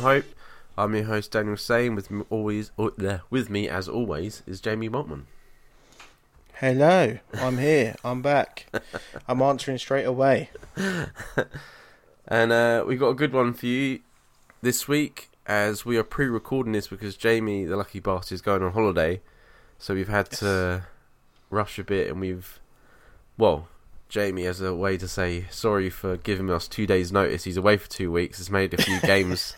Hope. I'm your host Daniel Sane. With always, oh, with me as always is Jamie Mottman. Hello, I'm here. I'm back. I'm answering straight away. And uh, we got a good one for you this week, as we are pre-recording this because Jamie, the lucky bastard, is going on holiday. So we've had to rush a bit, and we've, well, Jamie has a way to say sorry for giving us two days' notice. He's away for two weeks. Has made a few games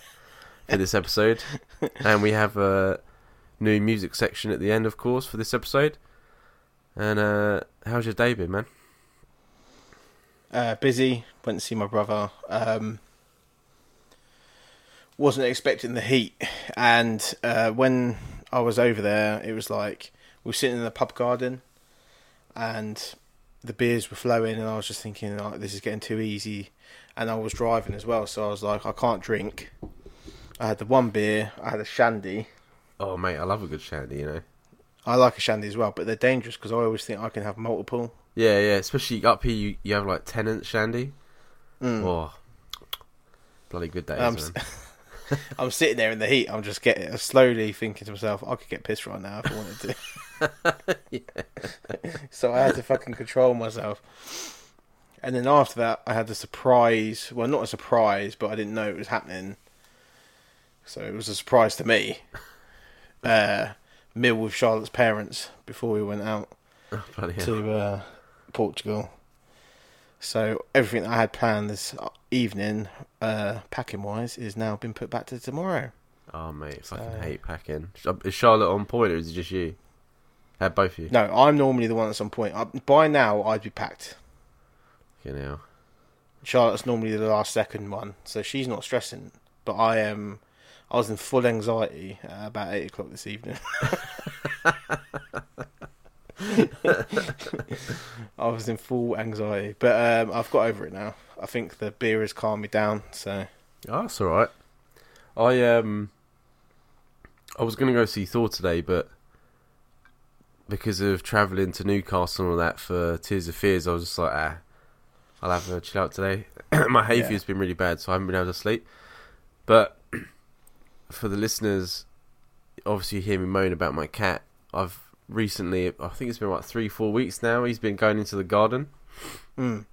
for this episode, and we have a new music section at the end, of course, for this episode. And uh, how's your day been, man? Uh, busy. Went to see my brother. Um, wasn't expecting the heat, and uh, when I was over there, it was like we were sitting in the pub garden, and the beers were flowing, and I was just thinking, like, this is getting too easy. And I was driving as well, so I was like, I can't drink. I had the one beer. I had a shandy. Oh, mate, I love a good shandy, you know. I like a shandy as well, but they're dangerous because I always think I can have multiple. Yeah, yeah. Especially up here, you, you have like Tennent's shandy. Mm. Oh, bloody good days, Um, man. I'm sitting there in the heat. I'm just getting slowly thinking to myself, I could get pissed right now if I wanted to. yeah. so I had to fucking control myself. And then after that, I had the surprise. Well, not a surprise, but I didn't know it was happening. So it was a surprise to me. Uh, meal with Charlotte's parents before we went out Oh, to uh, Portugal. So everything that I had planned this evening, uh, packing wise, is now been put back to tomorrow. Oh, mate, I fucking hate packing. Is Charlotte on point or is it just you? Had both of you? No, I'm normally the one that's on point. I, by now, I'd be packed. You know. Charlotte's normally the last second one, so she's not stressing. But I am. I was in full anxiety at about eight o'clock this evening. I was in full anxiety, but um, I've got over it now. I think the beer has calmed me down. So Oh, that's all right. I um, I was gonna go see Thor today, but because of travelling to Newcastle and all that for Tears for Fears, I was just like, ah, I'll have a chill out today. My hay Yeah. fever's been really bad, so I haven't been able to sleep. But for the listeners, obviously you hear me moan about my cat. I've recently, I think it's been like three, four weeks now. He's been going into the garden. mm,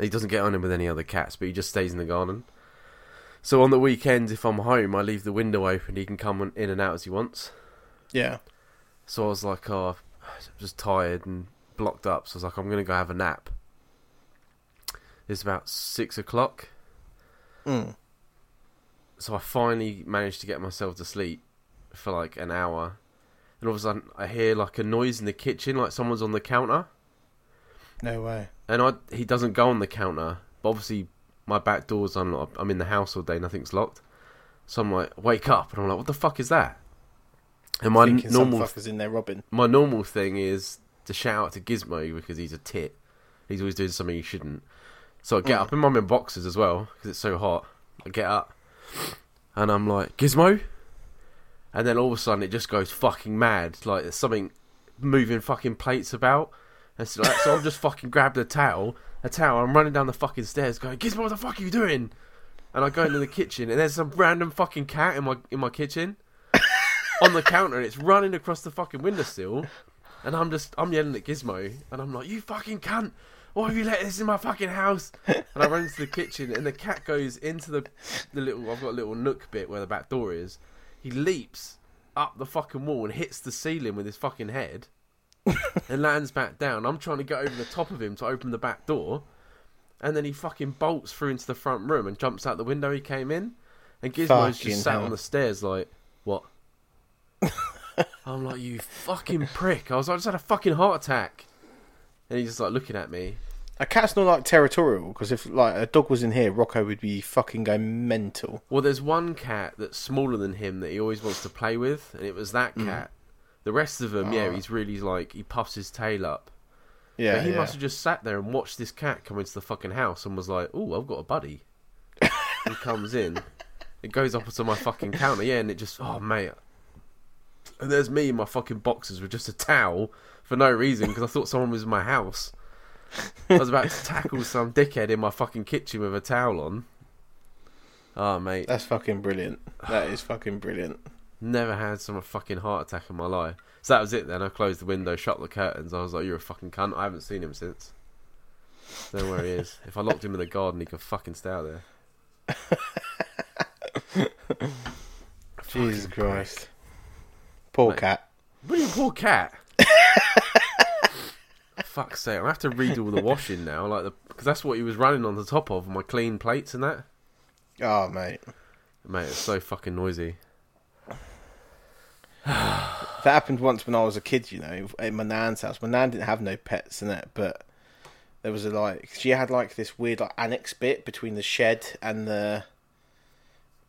He doesn't get on in with any other cats, but he just stays in the garden. So on the weekends, if I'm home, I leave the window open. He can come in and out as he wants. yeah, So I was like, oh, I'm just tired and blocked up. So I was like, I'm gonna go have a nap. It's about six o'clock. mm, So I finally managed to get myself to sleep for like an hour. And all of a sudden, I hear like a noise in the kitchen, like someone's on the counter. no way. And I he doesn't go on the counter, but obviously my back door's unlocked. I'm in the house all day, nothing's locked. So I'm like, wake up, and I'm like, what the fuck is that? And my Thinking normal fuckers in there robbing. my normal thing is to shout out to Gizmo because he's a tit. He's always doing something he shouldn't. So I get Mm. up, and I'm in boxes as well because it's so hot. I get up, and I'm like, Gizmo, and then all of a sudden it just goes fucking mad. Like there's something moving fucking plates about. And so, like, so I'm just fucking grabbed a towel, a towel. I'm running down the fucking stairs, going, Gizmo, what the fuck are you doing? And I go into the kitchen, and there's some random fucking cat in my in my kitchen on the counter, and it's running across the fucking windowsill. And I'm just, I'm yelling at Gizmo, and I'm like, "You fucking cunt! Why have you let this in my fucking house?" And I run into the kitchen, and the cat goes into the the little, I've got a little nook bit where the back door is. He leaps up the fucking wall and hits the ceiling with his fucking head, and lands back down. I'm trying to get over the top of him to open the back door, and then he fucking bolts through into the front room and jumps out the window he came in. And Gizmo's Fucking just sat hell. on the stairs like, what? I'm like, you fucking prick. I was like, I just had a fucking heart attack. And he's just like looking at me. A cat's not like territorial because if like a dog was in here, Rocco would be fucking going mental. Well, there's one cat that's smaller than him that he always wants to play with, and it was that mm. cat. The rest of them, yeah, Oh. he's really like he puffs his tail up, Yeah, but he yeah. must have just sat there and watched this cat come into the fucking house and was like, "Oh, I've got a buddy." he comes in, it goes up to my fucking counter, yeah, and it just, oh mate, and there's me in my fucking boxes with just a towel for no reason because I thought someone was in my house. I was about to tackle some dickhead in my fucking kitchen with a towel on. Oh mate, That's fucking brilliant. That is fucking brilliant. never had some fucking heart attack in my life. So that was it then. I closed the window, shut the curtains. I was like, "You're a fucking cunt." I haven't seen him since. Don't know where he is. If I locked him in the garden, he could fucking stay out there. Jesus Fucking Christ. Poor Mate. cat. What you poor cat? Fuck's sake! I have to redo all the washing now, like the because that's what he was running on the top of my clean plates and that. Oh, mate. Mate, it's so fucking noisy. That happened once when I was a kid, you know, at my nan's house. My nan didn't have no pets in it, but there was a like she had like this weird like annex bit between the shed and the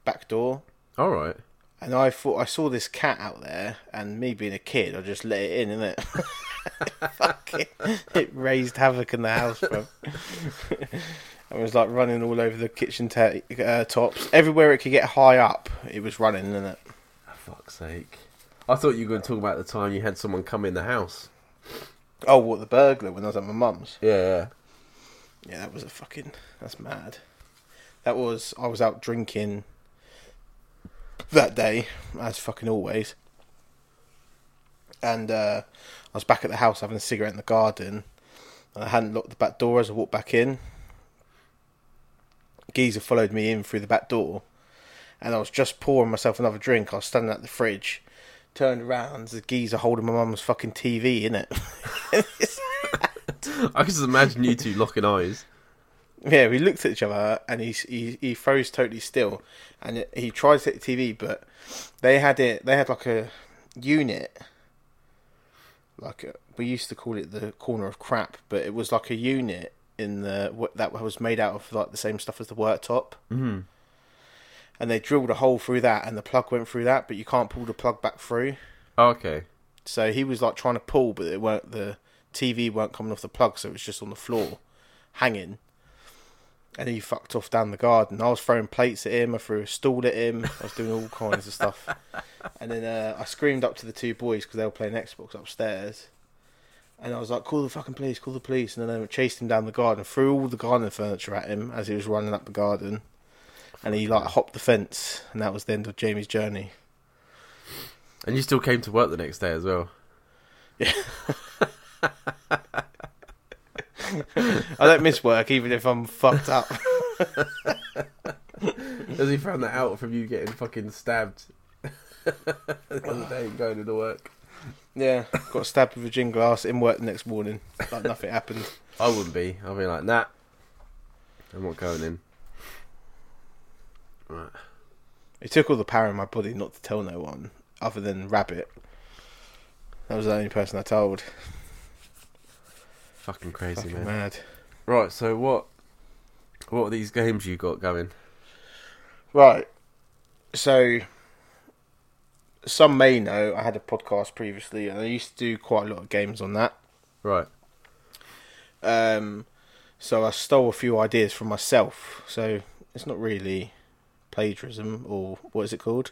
back door. All right. And I thought I saw this cat out there, and me being a kid, I just let it in, innit? Fucking, it It raised havoc in the house, bro. it was like running all over the kitchen uh, tops, everywhere it could get high up. It was running, innit? For fuck's sake! I thought you were going to talk about the time you had someone come in the house. Oh, what the burglar when I was at my mum's? Yeah, yeah. Yeah, that was a fucking. That's mad. That was. I was out drinking that day, as fucking always. And uh, I was back at the house having a cigarette in the garden. And I hadn't locked the back door as I walked back in. Geezer followed me in through the back door. And I was just pouring myself another drink. I was standing at the fridge, turned around, the geezer holding my mum's fucking TV in it. I can just imagine you two locking eyes. Yeah, we looked at each other and he he he froze totally still, and he tried to hit the TV, but they had it. They had like a unit, like a, we used to call it the corner of crap, but it was like a unit in the that was made out of like the same stuff as the worktop, Mm-hmm. and they drilled a hole through that, and the plug went through that, but you can't pull the plug back through. Oh, okay. So he was like trying to pull, but it weren't the TV weren't coming off the plug, so it was just on the floor, hanging. And he fucked off down the garden. I was throwing plates at him. I threw a stool at him. I was doing all kinds of stuff. And then uh, I screamed up to the two boys because they were playing Xbox upstairs. And I was like, "Call the fucking police! Call the police!" And then I chased him down the garden, threw all the garden furniture at him as he was running up the garden. And he like hopped the fence, and that was the end of Jamie's journey. And you still came to work the next day as well. I don't miss work even if I'm fucked up. As he found that out from you getting fucking stabbed the other day going into work. Yeah, got stabbed with a gin glass in work the next morning. Like nothing happened. I wouldn't be. I'd be like, nah. I'm not going in. Right. It took all the power in my body not to tell no one, other than Rabbit. That was the only person I told. Fucking crazy, Fucking man. mad. Right, so what what are these games you got going? Right. So, some may know I had a podcast previously, and I used to do quite a lot of games on that. Right. Um, so I stole a few ideas from myself. So it's not really plagiarism or what is it called?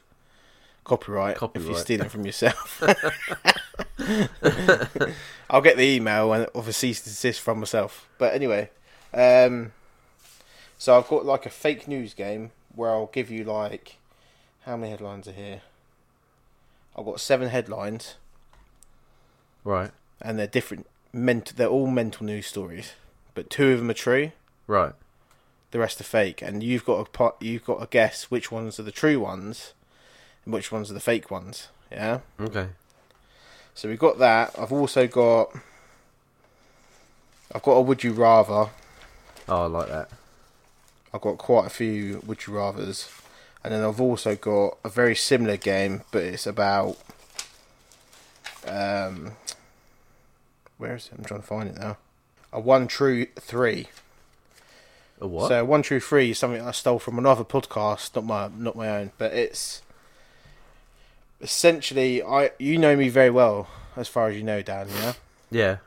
Copyright. If you steal it from yourself. I'll get the email and of a cease and desist from myself. But anyway, um, so I've got like a fake news game where I'll give you like how many headlines are here? I've got seven headlines Right. and they're different. Ment- they're all mental news stories, but two of them are true. Right. the rest are fake, and you've got a you've got to guess which ones are the true ones and which ones are the fake ones. Yeah. Okay. So we've got that. I've also got. I've got a would you rather. Oh, I like that. I've got quite a few would you rather's, and then I've also got a very similar game, but it's about. Um, where is it? I'm trying to find it now. A one true three. A what? So one true three is something I stole from another podcast, not my not my own, but it's essentially I you know me very well as far as you know, Dan. Yeah.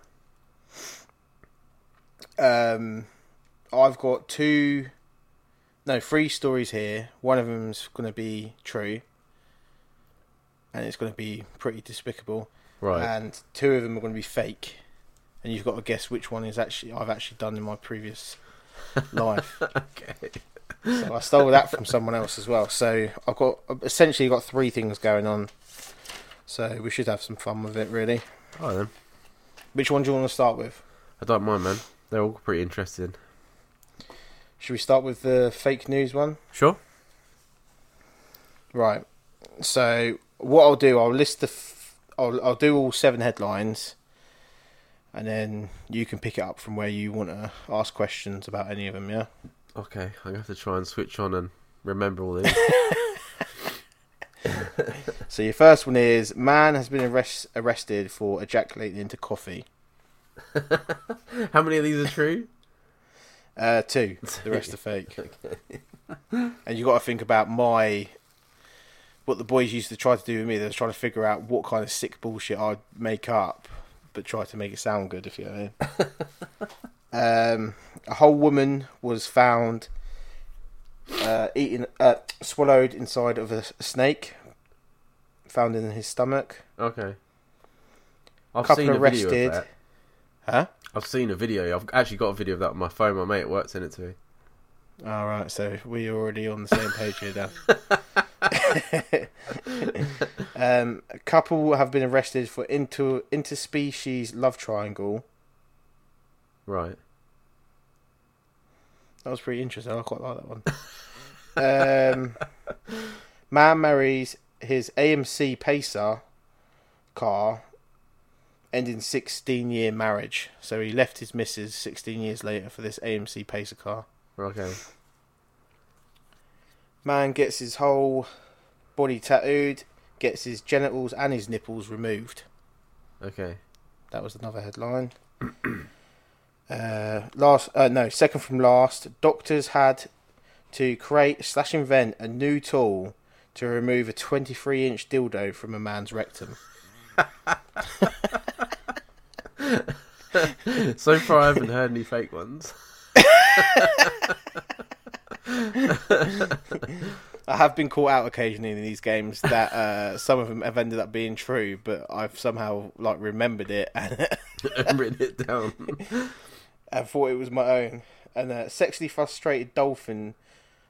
yeah. Um, I've got two, no, three stories here. One of them's going to be true, and it's going to be pretty despicable. Right. And two of them are going to be fake, and you've got to guess which one is actually I've actually done in my previous life. okay. So I stole that from someone else as well. So I've got essentially got three things going on. So we should have some fun with it, really. All right then. Which one do you want to start with? I don't mind, man. They're all pretty interesting. Should we start with the fake news one? Sure. Right. So what I'll do, I'll list the, f- I'll I'll do all seven headlines, and then you can pick it up from where you want to ask questions about any of them. Yeah. Okay. I'm gonna have to try and switch on and remember all these. So your first one is man has been arrest, arrested for ejaculating into coffee. How many of these are true? Uh, two. The rest are fake. And you got to think about my what the boys used to try to do with me. They was trying to figure out what kind of sick bullshit I'd make up, but try to make it sound good. If you know. what I mean. Um, a whole woman was found uh, eating, uh, swallowed inside of a, a snake, found in his stomach. Okay. I've Couple seen a video arrested. of that. Huh? I've seen a video. I've actually got a video of that on my phone. My mate at work sent it to me. All right, so we're already on the same page here, Dan. um, a couple have been arrested for inter interspecies love triangle. Right. That was pretty interesting. I quite like that one. um, man marries his AMC Pacer car, ending 16 year marriage. So he left his missus 16 years later for this AMC Pacer car. Okay. Man gets his whole body tattooed, gets his genitals and his nipples removed. Okay. That was another headline. uh, last, uh, no, second from last. Doctors had to create slash invent a new tool to remove a 23 inch dildo from a man's rectum. so far, I haven't heard any fake ones. I have been caught out occasionally in these games that uh, some of them have ended up being true, but I've somehow like remembered it and and written it down. I thought it was my own. And a sexually frustrated dolphin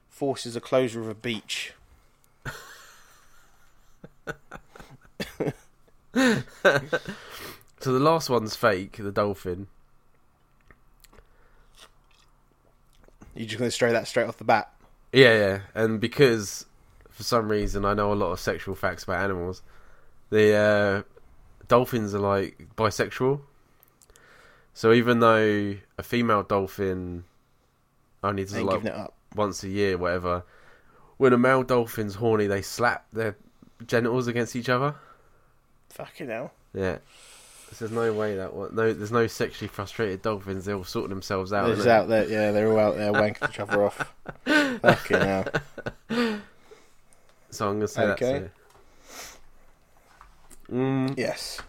forces a closure of a beach. So the last one's fake, the dolphin. You're just going to throw that straight off the bat. Yeah, yeah. And because for some reason I know a lot of sexual facts about animals, the uh, dolphins are like bisexual. So even though a female dolphin only does it like once a year, whatever, when a male dolphin's horny, they slap their genitals against each other. Fucking hell. Yeah. There's no way that one. No, there's no sexually frustrated dolphins. They're all sorting themselves out. They're just out there, yeah, they're all out there wanking each other off. Fucking hell. So I'm gonna say Okay. that's it. Mm, Yes.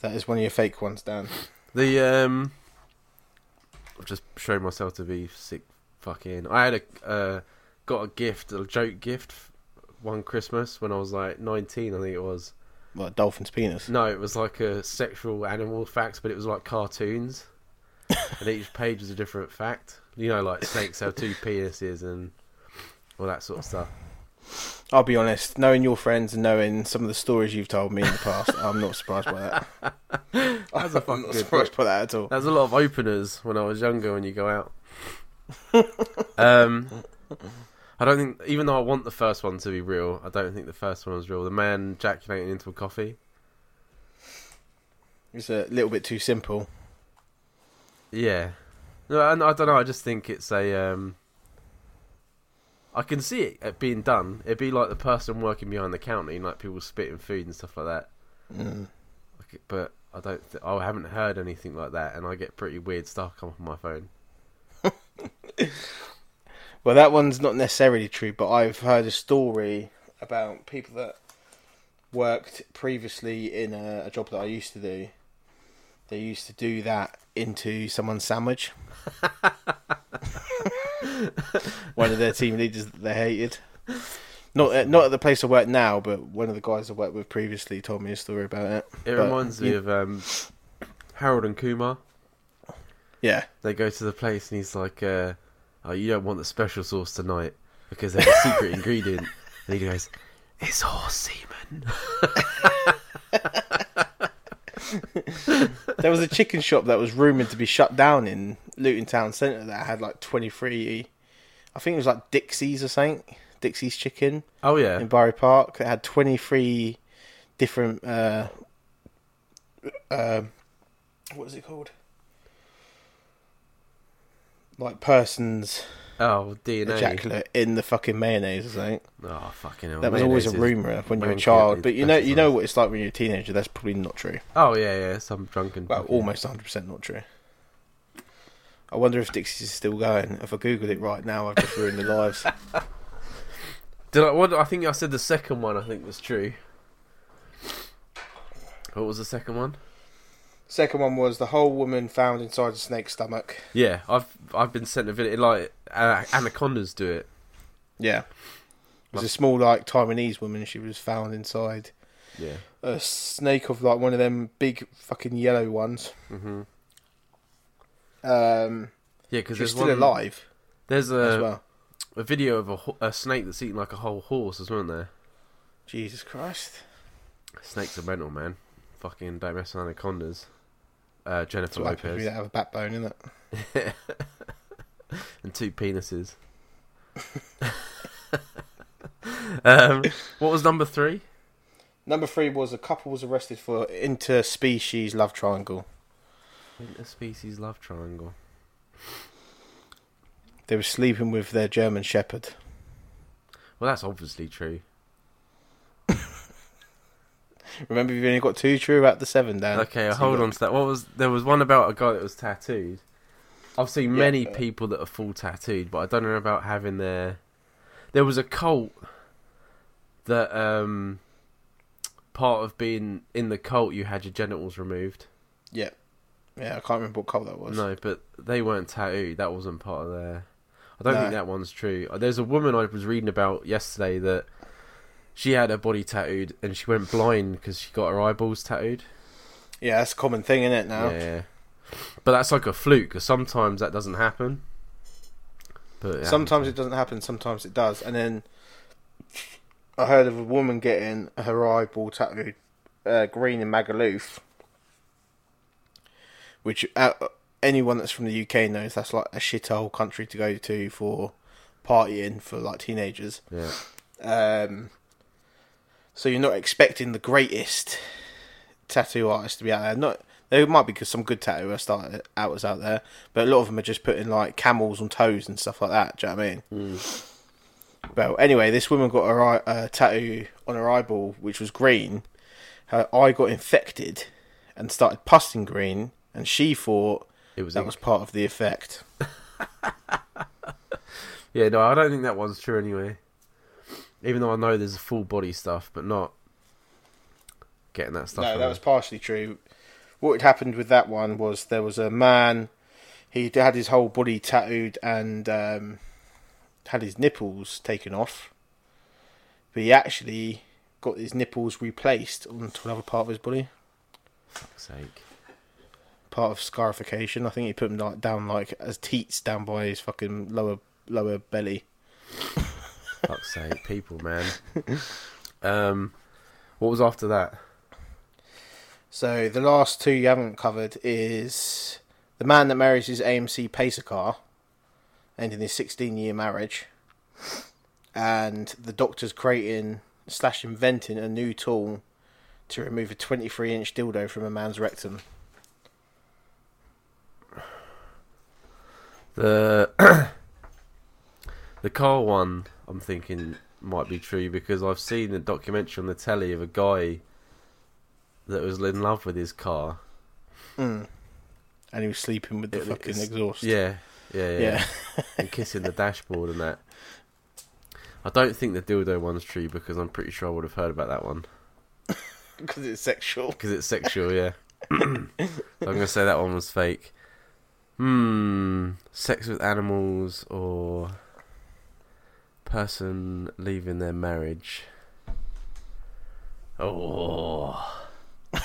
That is one of your fake ones, Dan. The um, I've just shown myself to be sick. Fucking, I had a uh, got a gift, a joke gift, one Christmas when I was like 19, I think it was. What, dolphin's penis? No, it was like a sexual animal facts, but it was like cartoons, and each page was a different fact. You know, like snakes have two penises and all that sort of stuff. I'll be honest, knowing your friends and knowing some of the stories you've told me in the past, I'm not surprised by that. That's a I'm fucking not good surprised by that at all. There's a lot of openers when I was younger when you go out. um, I don't think, even though I want the first one to be real, I don't think the first one was real. The man ejaculating into a coffee. It's a little bit too simple. Yeah. No, I, I don't know. I just think it's a. Um, I can see it uh, being done. It'd be like the person working behind the counter, you know, like people spitting food and stuff like that. Mm. Like, but I don't. Th- I haven't heard anything like that, and I get pretty weird stuff come up on my phone. Well, that one's not necessarily true, but I've heard a story about people that worked previously in a, a job that I used to do. They used to do that into someone's sandwich. one of their team leaders that they hated. Not at, not at the place I work now, but one of the guys I worked with previously told me a story about it. It But, reminds me of um, Harold and Kumar. Yeah, They go to the place and he's like, uh, "Oh, you don't want the special sauce tonight because there's a secret ingredient." And he goes, "It's horse semen." there was a chicken shop that was rumored to be shut down in Luton Town Centre that had like twenty three. I think it was like Dixie's or something. Dixie's Chicken Oh yeah, in Bury Park. It had twenty three different. Uh, uh, what is it called? Like persons oh DNA. ejaculate in the fucking mayonnaise I think. Oh fucking hell. That was always a rumor when you're a child, but you know you know what it's like when you're a teenager. That's probably not true. Oh yeah, yeah. Some drunken. Well, fucking- almost 100 percent not true. I wonder if Dixie's is still going. If I Google it right now, I've just ruined their lives. Did I? What? I think I said the second one. I think was true. What was the second one? Second one was the whole woman found inside a snake's stomach. Yeah, I've I've been sent a video. Like uh, anacondas do it. Yeah. It was a small, like, Taiwanese woman. She was found inside Yeah. a snake of, like, one of them big fucking yellow ones. Mhm. Um, Yeah, because she's there's still one. alive There's as a well. a video of a, a snake that's eating like a whole horse, as well, isn't there? Jesus Christ. Snakes are mental, man. Fucking don't mess with anacondas. Uh, Jennifer Lopez you don't have a backbone, isn't it? and two penises. um, what was number three? Number three was a couple was arrested for interspecies love triangle. Interspecies love triangle. They were sleeping with their German Shepherd. Well, that's obviously true. Remember, you've only got two true out the seven, Dan. Okay, So hold on to that. What was there was one about a guy that was tattooed. I've seen Yeah, many uh, people that are full tattooed, but I don't know about having their. There was a cult that um part of being in the cult you had your genitals removed. Yeah, yeah. I can't remember what colour that was. No, but they weren't tattooed. That wasn't part of their. I don't No. think that one's true. There's a woman I was reading about yesterday that she had her body tattooed and she went blind because she got her eyeballs tattooed. Yeah, that's a common thing, isn't it? Now. Yeah, but that's like a fluke because sometimes that doesn't happen. But it Sometimes happens. it doesn't happen. Sometimes it does. And then I heard of a woman getting her eyeball tattooed uh, green in Magaluf, which uh, anyone that's from the UK knows that's like a shithole country to go to for partying for like teenagers. yeah, Um, so you're not expecting the greatest tattoo artist to be out there. Not there might be some good tattoo outers out there, but a lot of them are just putting like camels on toes and stuff like that. Do you know what I mean? Well, anyway, this woman got her eye, uh, tattoo on her eyeball, which was green. Her eye got infected and started pussing green, and she thought it was. that was part of the effect. Yeah, no, I don't think that one's true anyway. Even though I know there's full body stuff, but not getting that stuff. No, that her. was partially true. What had happened with that one was there was a man. He had his whole body tattooed and um, had his nipples taken off, but he actually got his nipples replaced onto another part of his body, fuck's sake. part of scarification. I think he put them like, down like as teats down by his fucking lower lower belly. Fuck's sake, people, man. Um, what was after that? So the last two you haven't covered is the man that marries his AMC Pacer car, ending his 16 year marriage, and the doctor's creating slash inventing a new tool to remove a 23 inch dildo from a man's rectum. The the car one, I'm thinking might be true because I've seen a documentary on the telly of a guy that was in love with his car. Mm. And he was sleeping with the It- fucking exhaust. Yeah, yeah, yeah, Yeah. and kissing the dashboard and that. I don't think the dildo one's true because I'm pretty sure I would have heard about that one Because it's sexual. because it's sexual. Yeah, so I'm gonna say that one was fake. Hmm. Sex with animals or person leaving their marriage. Oh.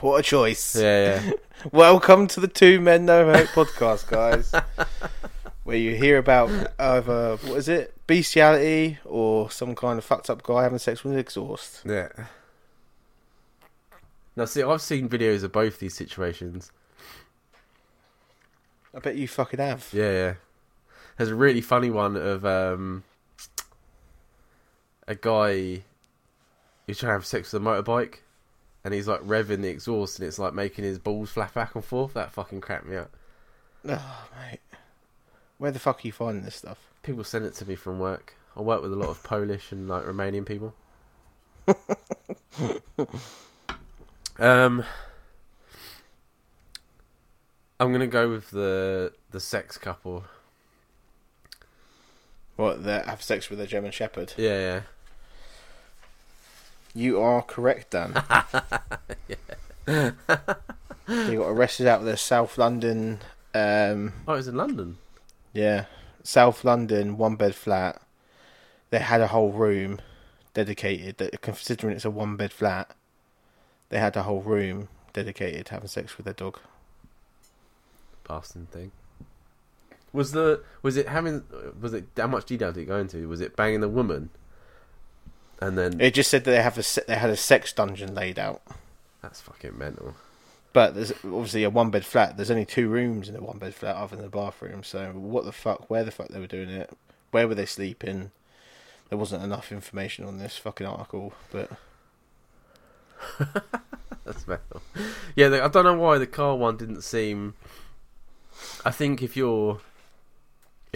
What a choice! Yeah, yeah. Welcome to the Two Men No Hope podcast, guys. where you hear about either what is it, bestiality, or some kind of fucked up guy having sex with an exhaust. yeah. Now, see, I've seen videos of both these situations. I bet you fucking have. Yeah, yeah. There's a really funny one of um, a guy who's trying to have sex with a motorbike, and he's like revving the exhaust, and it's like making his balls flap back and forth. That fucking cracked me up. Oh, mate. Where the fuck are you finding this stuff? People send it to me from work. I work with a lot of Polish and like Romanian people. um, I'm gonna go with the the sex couple. What, that have sex with a German Shepherd? Yeah, yeah. You are correct, Dan. They got arrested out of the South London, um, Oh, it was in London. yeah, South London one bed flat. They had a whole room dedicated. That considering it's a one bed flat, they had a whole room dedicated to having sex with their dog. Boston thing. Was the was it having was it how much detail did it go into? Was it banging the woman? And then It just said that they have a se- they had a sex dungeon laid out. that's fucking mental. But there's obviously a one bed flat. There's only two rooms in a one bed flat other than the bathroom. So what the fuck? Where the fuck they were doing it? Where were they sleeping? There wasn't enough information on this fucking article. But That's mental. Yeah, the, I don't know why the car one didn't seem. I think if you're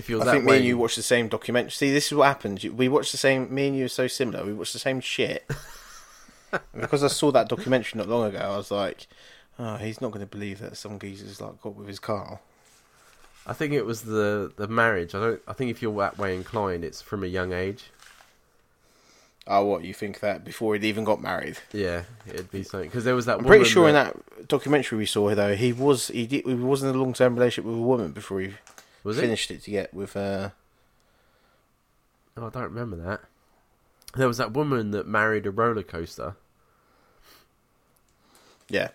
if you're I that think way, me and you watched the same documentary. See, this is what happens. We watched the same. Me and you are so similar. We watched the same shit. Because I saw that documentary not long ago, I was like, "Oh, he's not going to believe that some geezer's like got with his car." I think it was the the marriage. I don't. I think if you're that way inclined, it's from a young age. Oh, what you think that before he'd even got married? Yeah, it'd be something because there was that. I'm pretty sure in that documentary we saw though he was he did he was in a long term relationship with a woman before he was finished it to get with uh Oh, I don't remember that. There was that woman that married a roller coaster. yeah.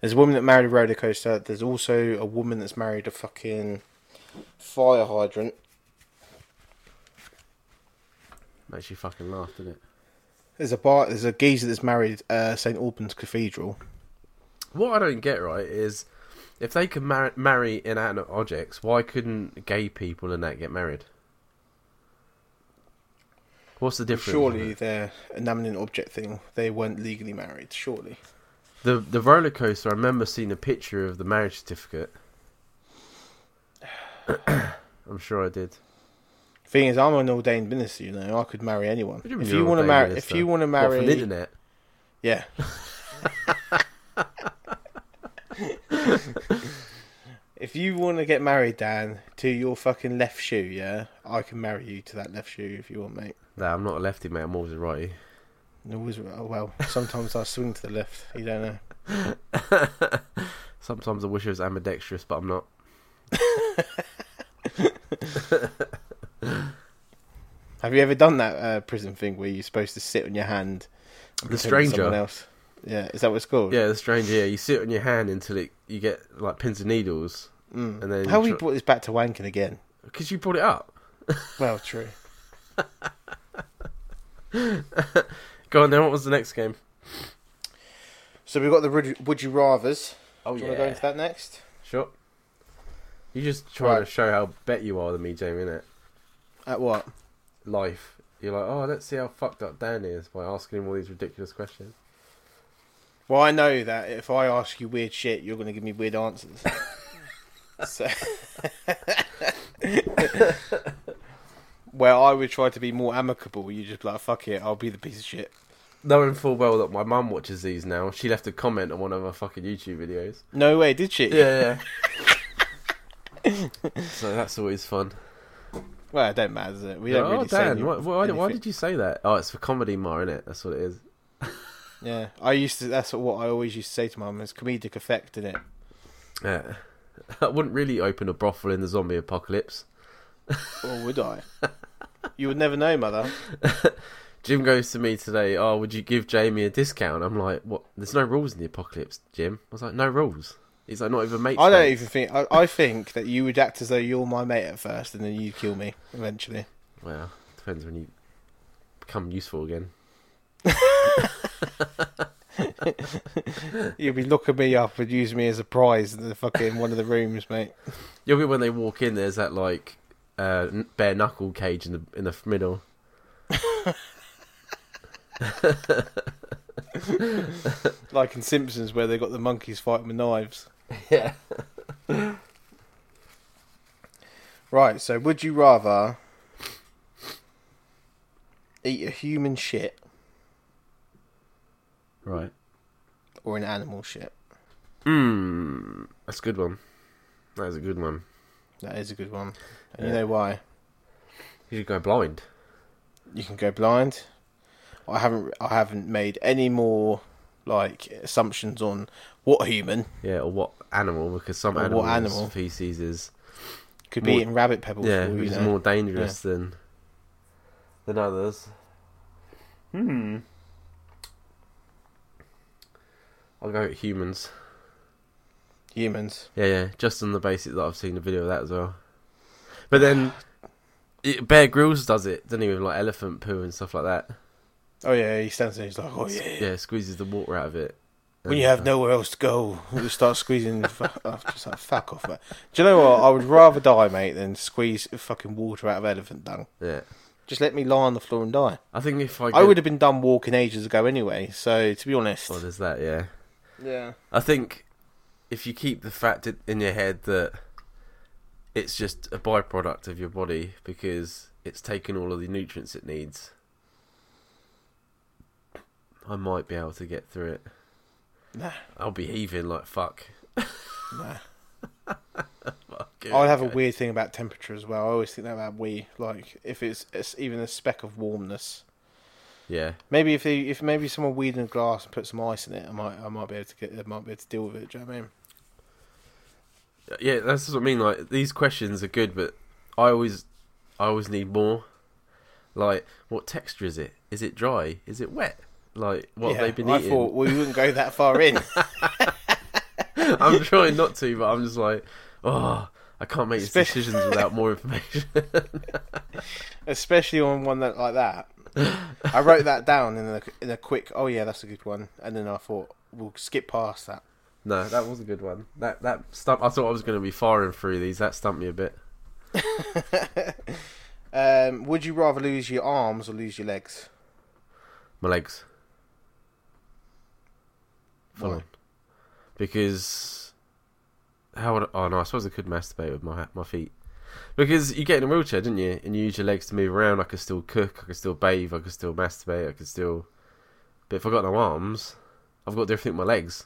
There's a woman that married a roller coaster. There's also a woman that's married a fucking fire hydrant. Makes you fucking laugh, didn't it? There's a bar. There's a geezer that's married uh, St Albans Cathedral. What I don't get right is if they can mar- marry inanimate objects, why couldn't gay people and that get married? What's the difference? Surely they're an inanimate object thing. They weren't legally married. Surely. The the roller coaster. I remember seeing a picture of the marriage certificate. I'm sure I did. Thing is, I'm an ordained minister. You know, I could marry anyone. Do you If you're want to marry, if you want to marry, the internet. Yeah. if you want to get married, Dan, to your fucking left shoe, yeah, I can marry you to that left shoe if you want, mate. Nah, I'm not a lefty, mate. I'm always a righty. It was, oh, well, sometimes I swing to the left. You don't know. Sometimes I wish I was ambidextrous, but I'm not. Have you ever done that uh, prison thing where you're supposed to sit on your hand? The stranger. Someone else. Yeah, is that what it's called? Yeah, the strange. Yeah, you sit on your hand until it you get like pins and needles, Mm. and then How we tr- brought this back to wanking again? because you brought it up. Well, true. Go on then. What was the next game? So we've got the would, would you rather's. Oh Do you want to go into that next? Sure. You just trying to show how bet you are than me, Jamie, innit? At what? Life. You're like, oh, let's see how fucked up Dan is by asking him all these ridiculous questions. Well, I know that if I ask you weird shit, you're going to give me weird answers. so, where I would try to be more amicable, you just be like, fuck it, I'll be the piece of shit. Knowing full well that my mum watches these now, she left a comment on one of my fucking YouTube videos. No way, did she? Yeah, yeah. so that's always fun. Well, it don't matter, does it? We don't oh, really say Dan, any- why, why, why did you say that? Oh, it's for comedy more, it? That's what it is. Yeah, I used to. That's what I always used to say to my mum. It's comedic effect, in it. Yeah. I wouldn't really open a brothel in the zombie apocalypse. Or would I? you would never know, mother. Jim goes to me today. Oh, would you give Jamie a discount? I'm like, what? There's no rules in the apocalypse, Jim. I was like, no rules. He's like, not even mates. I don't mates. even think. I, I think that you would act as though you're my mate at first, and then you kill me eventually. Well, depends when you become useful again. You'll be looking me up and using me as a prize in the fucking one of the rooms, mate. You'll be when they walk in. There's that like uh, bare knuckle cage in the in the middle. Like in Simpsons, where they got the monkeys fighting with knives. Yeah. Right. So, would you rather eat a human shit Right. or an animal shit? Hmm. That's a good one. That is a good one. That is a good one. And you know why? You should go blind. You can go blind. I haven't. I haven't made any more like assumptions on what human Yeah, or what animal? Because some Or animals what animal. species is could More- be eating rabbit pebbles. yeah, for all you is more dangerous than than others. Hmm. I'll go with humans. humans. Yeah, yeah, just on the basis that I've seen a video of that as well. But then it, Bear Grylls does it, doesn't he, with like elephant poo and stuff like that. Oh yeah, he stands there. And he's like, oh yeah. Yeah, squeezes the water out of it. When you have uh, nowhere else to go, you start squeezing. just like fuck off, mate. Do you know what? I would rather die, mate, than squeeze fucking water out of elephant dung. Yeah, Just let me lie on the floor and die. I think if I I would have been done walking ages ago anyway. So to be honest, Oh, there's that. Yeah, yeah, I think if you keep the fact in your head that it's just a byproduct of your body because it's taken all of the nutrients it needs, I might be able to get through it. nah, I'll be heaving like fuck. nah. Fuck it, I have a weird thing about temperature as well. I always think that about we like if it's, it's even a speck of warmness. Yeah, Maybe if they, if maybe someone weed in a glass and put some ice in it, I might I might be able to get I might be able to deal with it. Do you know what I mean? Uh, yeah. That's what I mean. Like these questions are good, but I always, I always need more. Like, what texture is it? Is it dry? Is it wet? Like, what yeah, have they been I eating? I thought we wouldn't go that far in. I'm trying not to, but I'm just like, oh, I can't make these Especially- decisions without more information. especially on one that like that. I wrote that down in a in a quick. Oh yeah, that's a good one. And then I thought we'll skip past that. no, that was a good one. That that stump. I thought I was going to be firing through these. That stumped me a bit. Um, would you rather lose your arms or lose your legs? My legs. Full Why? on. Because how would I, oh no, I suppose I could masturbate with my my feet. Because you get in a wheelchair, didn't you? And you use your legs to move around. I could still cook. I could still bathe. I could still masturbate. I could still. But if I got no arms, I've got to do everything with my legs.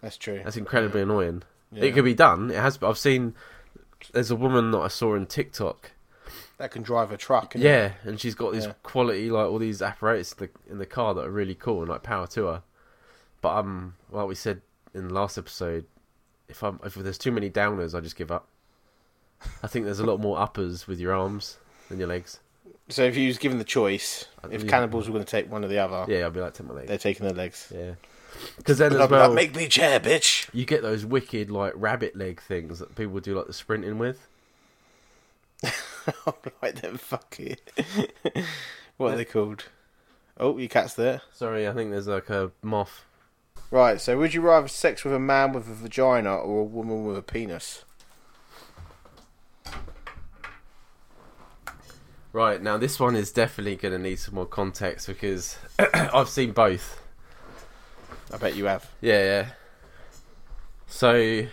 That's true. That's incredibly annoying. Yeah. It could be done. It has. I've seen. There's a woman that I saw on TikTok. that can drive a truck. Yeah, and she's got this Yeah. quality, like all these apparatus in the, in the car that are really cool and like power to her. But um, like we said in the last episode, if I'm if there's too many downers, I just give up. I think there's a lot more uppers with your arms than your legs. So if you was given the choice, if Yeah. cannibals were going to take one or the other, Yeah, I'd be like take my legs. they're taking their legs. Yeah, because then as I'd like, well, make me chair, bitch. you get those wicked like rabbit leg things that people do like the sprinting with. Like them fucking. what are they called? Oh, your cat's there. Sorry, I think there's like a moth. Right. So, would you rather sex with a man with a vagina or a woman with a penis? Right now, this one is definitely going to need some more context because I've seen both. I bet you have. Yeah, yeah. So,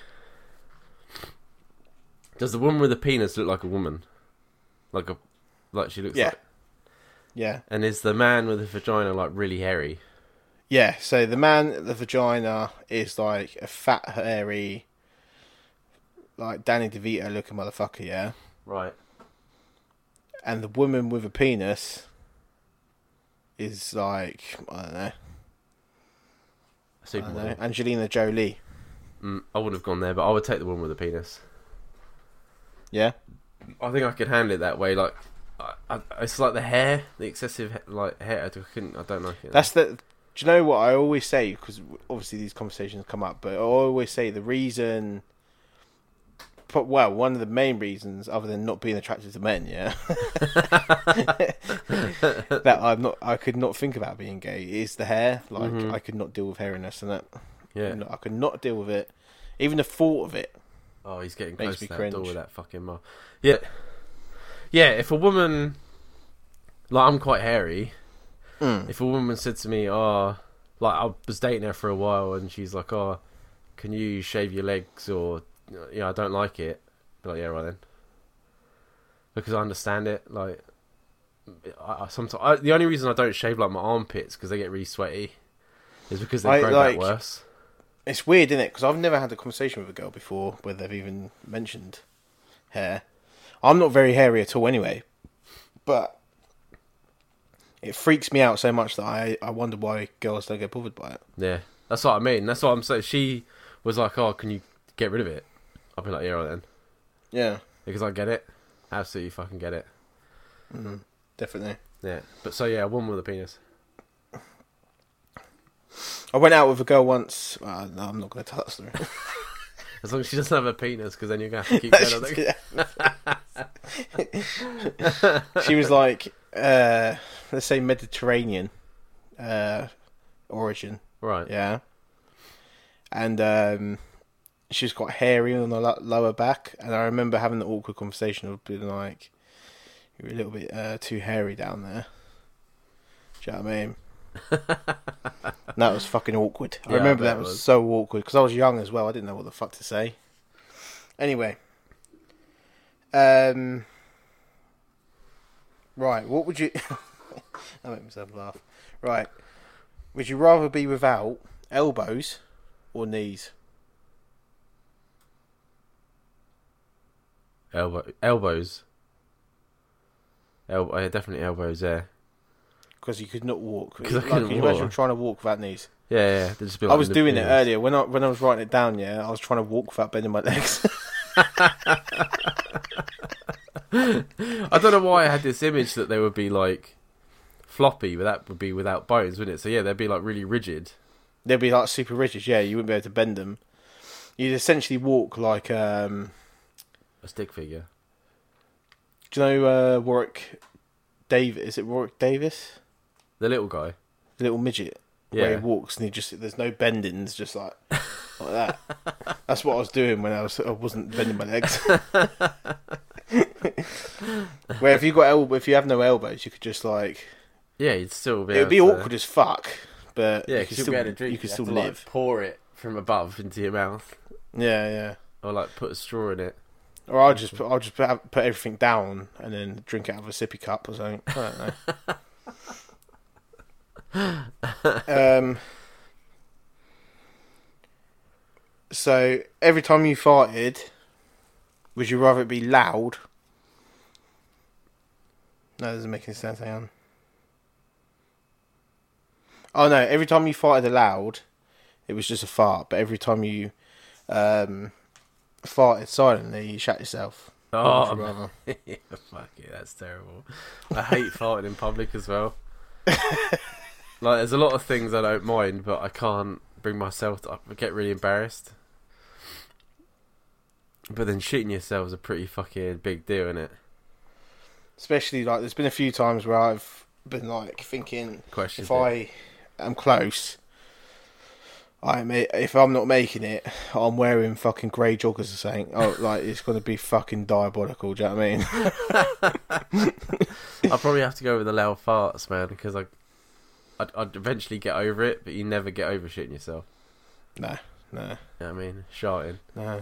does the woman with the penis look like a woman? Like a, like she looks Yeah. like. Yeah. And is the man with the vagina like really hairy? Yeah. So the man, the vagina is like a fat, hairy, like Danny DeVito looking motherfucker. Yeah. Right. And the woman with a penis is like I don't know, I don't know Angelina Jolie. mm, I wouldn't have gone there, but I would take the one with a penis. Yeah. I think I could handle it that way. Like, I, I, it's like the hair, the excessive like hair. I couldn't. I don't like it. That's the. Do you know what I always say? Because obviously these conversations come up, but I always say the reason. Well, one of the main reasons, other than not being attracted to men, yeah, that I'm not, I could not think about being gay is the hair. Like Mhm. I could not deal with hairiness, and that yeah. I could not deal with it. Even the thought of it. Oh, he's getting Makes close me to that cringe. door with that fucking mouth. Yeah, yeah. If a woman, like I'm quite hairy. If a woman said to me, "Oh, like I was dating her for a while," and she's like, "Oh, can you shave your legs?" or "Yeah, I don't like it," like, "Yeah, right then," because I understand it. Like, I, I sometimes I, the only reason I don't shave like my armpits because they get really sweaty is because they grow like- back worse. It's weird, isn't it? Because I've never had a conversation with a girl before where they've even mentioned hair. I'm not very hairy at all, anyway. But it freaks me out so much that I, I wonder why girls don't get bothered by it. Yeah, that's what I mean. That's what I'm saying. She was like, "Oh, can you get rid of it?" I'll be like, "Yeah, right then," Yeah, because I get it. Absolutely fucking get it. mm, definitely. Yeah, but so yeah, a woman with a penis. I went out with a girl once. Uh, no, I'm not going to tell that story. As long as she doesn't have a penis, because then you're gonna have to keep going. She was like, uh, let's say Mediterranean uh, origin. Right. Yeah. And um, she was quite hairy on the lower back, and I remember having the awkward conversation of being like, "You're a little bit uh, too hairy down there." Do you know what I mean? That was fucking awkward. I Yeah, I remember bet that was, was. so awkward because I was young as well. I didn't know what the fuck to say. Anyway, um, right. What would you? I make myself laugh. Right. Would you rather be without elbows or knees? Elbow, elbows. Elbow, yeah, definitely elbows. Yeah. Because you could not walk. 'Cause I Like, couldn't can you imagine walk. trying to walk without knees? Yeah, yeah. just be I was doing it earlier when I when I was writing it down. Yeah, I was trying to walk without bending my legs. I don't know why I had this image that they would be like floppy, but that would be without bones, wouldn't it? So yeah, they'd be like really rigid. They'd be like super rigid. Yeah, you wouldn't be able to bend them. You'd essentially walk like um, A stick figure. do you know uh, Warwick Davis? Is it Warwick Davis? The little guy. The little midget. Where he walks and he just there's no bendings, just like like that. That's what I was doing when I was I wasn't bending my legs. Where if you got elbow, if you have no elbows, you could just like Yeah, you'd still be. it would be to- awkward as fuck, but Yeah, you could still be able to drink. you could still to, like, live. pour it from above into your mouth, Yeah, yeah. or like put a straw in it. Or I'll just put, I'll just put, put everything down and then drink it out of a sippy cup or something. I don't know. um. So every time you farted, would you rather it be loud? No, that doesn't make any sense. Hang on. Oh no! Every time you farted aloud, it was just a fart. But every time you um, farted silently, you shat yourself. Oh, rather? yeah, fuck it, that's terrible. I hate farting in public as well. like, there's a lot of things I don't mind, but I can't bring myself to. I get really embarrassed. But then shitting yourself is a pretty fucking big deal, isn't it? Especially like, there's been a few times where I've been like thinking, Question. if I am close, I may, if I'm not making it, I'm wearing fucking grey joggers or something. Oh, like it's gonna be fucking diabolical. Do you know what I mean? I'll probably have to go with the loud farts, man, because I, I'd, I'd eventually get over it, but you never get over shitting yourself. no, no, You know what I mean? shouting. no.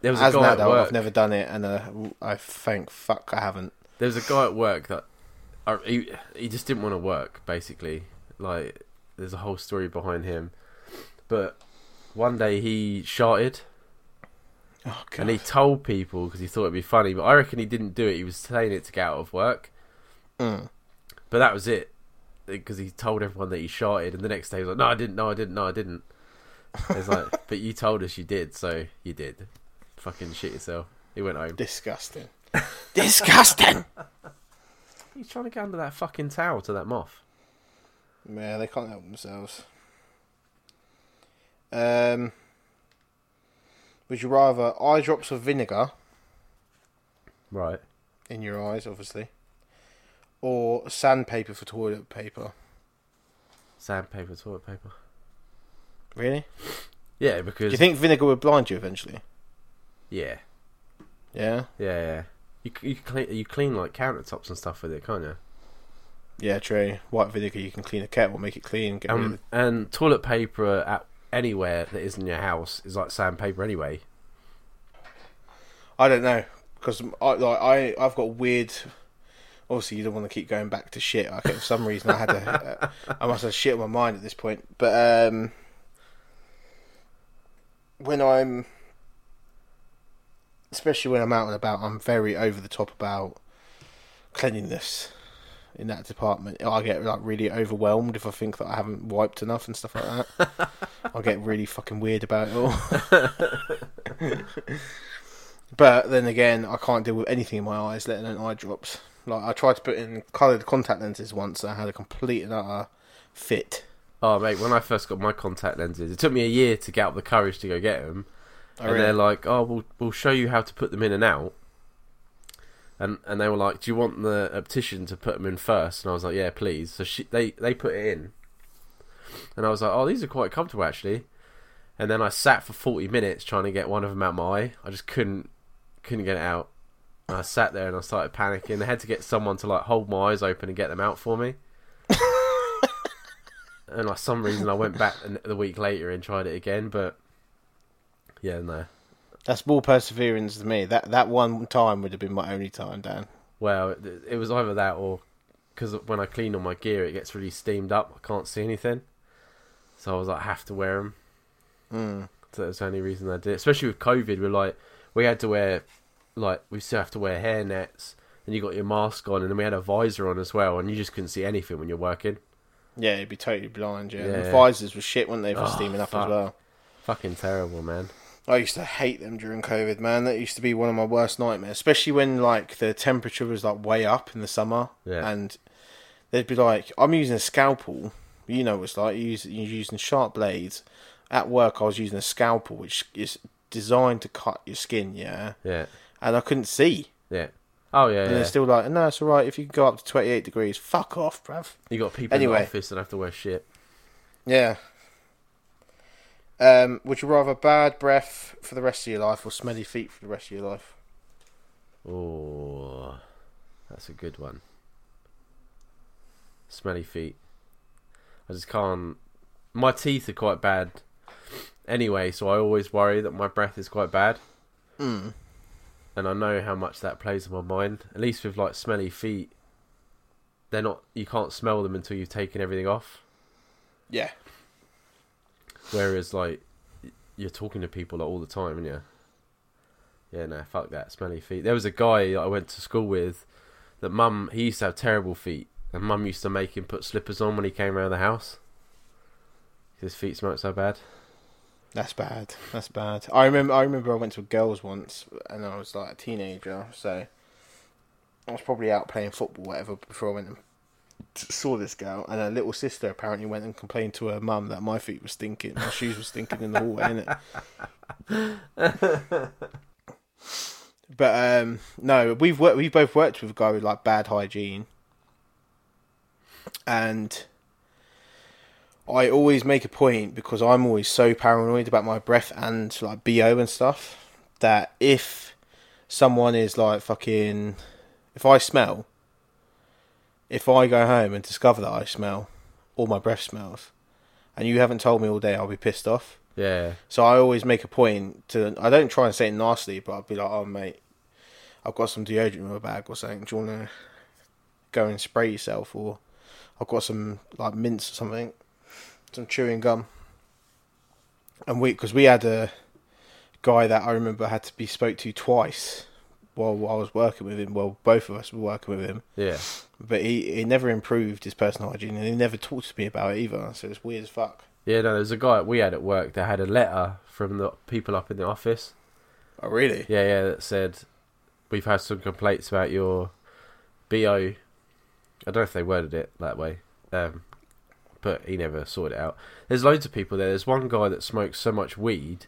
There was As a guy at adult, work. I've never done it, and uh, I thank fuck I haven't. There was a guy at work that uh, he he just didn't want to work. Basically, like there's a whole story behind him. But one day he sharted Oh god. and he told people because he thought it'd be funny. But I reckon he didn't do it. He was saying it to get out of work. Mm. But that was it because he told everyone that he sharted, and the next day he was like, "No, I didn't. No, I didn't. No, I didn't." It's like, but you told us you did, so you did. Fucking shit yourself. He went home. Disgusting. Disgusting. He's trying to get under that fucking towel to that moth. Yeah, they can't help themselves. Um, would you rather eye drops of vinegar Right. in your eyes, obviously, or sandpaper for toilet paper? Sandpaper, toilet paper. Really? Yeah, Do because you think vinegar would blind you eventually? yeah, Yeah. yeah, yeah. You you clean you clean like countertops and stuff with it, can't you? Yeah, true. White vinegar, you can clean a kettle, make it clean, get rid of Um, and toilet paper at anywhere that isn't your house is like sandpaper anyway. I don't know because I like I I've got weird. Obviously, you don't want to keep going back to shit. I for some reason I had a, I must have shit on my mind at this point. But um, when I'm, especially when I'm out and about, I'm very over the top about cleanliness in that department. I get like really overwhelmed if I think that I haven't wiped enough and stuff like that. I get really fucking weird about it all. But then again, I can't deal with anything in my eyes, let alone eye drops. Like I tried to put in coloured contact lenses once, and I had a complete and utter fit. Oh mate, when I first got my contact lenses, it took me a year to get up the courage to go get them. I oh, and they're like, "Oh, we'll we'll show you how to put them in and out." And and they were like, "Do you want the optician to put them in first? And I was like, "Yeah, please." So she they they put it in, and I was like, "Oh, these are quite comfortable actually." And then I sat for forty minutes trying to get one of them out my eye. I just couldn't couldn't get it out. And I sat there and I started panicking. I had to get someone to like hold my eyes open and get them out for me. and like some reason I went back the week later and tried it again, but yeah, no. That's more perseverance than me. That that one time would have been my only time, Dan. Well, it, was either that or because when I clean all my gear, it gets really steamed up. I can't see anything, so I was like, I have to wear them. Mm. So that's the only reason I did. it. Especially with COVID, we're like, we had to wear, like, we still have to wear hair nets, and you got your mask on, and then we had a visor on as well, and you just couldn't see anything when you're working. Yeah, you'd be totally blind. Yeah, Yeah. the visors were shit, weren't they, for Oh, steaming up fuck. as well. Fucking terrible, man. I used to hate them during COVID, man. That used to be one of my worst nightmares, especially when like the temperature was like way up in the summer, Yeah. and they'd be like, "I'm using a scalpel." You know, what it's like you're using sharp blades. At work, I was using a scalpel, which is designed to cut your skin, yeah, Yeah, and I couldn't see. yeah. Oh yeah, And yeah. they're still like, "No, it's all right. If you can go up to 28 degrees, fuck off, bruv." You got people in Anyway. the office that have to wear shit. Yeah. Um, would you rather bad breath for the rest of your life or smelly feet for the rest of your life? Oh, that's a good one. Smelly feet. I just can't. My teeth are quite bad anyway, so I always worry that my breath is quite bad. Mm. And I know how much that plays on my mind. At least with like smelly feet, they're not. You can't smell them until you've taken everything off. Yeah. Whereas like you're talking to people like all the time, and yeah, yeah, no, fuck that smelly feet. There was a guy I went to school with that mum he used to have terrible feet, and mum used to make him put slippers on when he came around the house. His feet smelled so bad. That's bad. That's bad. I remember. I remember. I went to a girls once, and I was like a teenager, so I was probably out playing football, whatever, before I went and saw this girl. And her little sister apparently went and complained to her mum that my feet were stinking, my shoes were stinking in the hallway, innit? But um, no, we've worked. We've both worked with a guy with like bad hygiene, and I always make a point because I'm always so paranoid about my breath and like bo and stuff that if someone is like fucking, if I smell, if I go home and discover that I smell, or my breath smells, and you haven't told me all day, I'll be pissed off. Yeah, So I always make a point to. I don't try and say it nastily, but I'll be like, "Oh mate, I've got some deodorant in my bag or something. Do you want to go and spray yourself?" Or I've got some like mints or something, some chewing gum. And we, because we had a guy that I remember had to be spoke to twice while I was working with him. Well, both of us were working with him, yeah. But he he never improved his personal hygiene, and he never talked to me about it either. So it's weird as fuck. Yeah, no, there's a guy we had at work that had a letter from the people up in the office. Oh, really? Yeah, yeah, that said we've had some complaints about your bo. I don't know if they worded it that way, um, but he never sorted it out. There's loads of people there. There's one guy that smokes so much weed,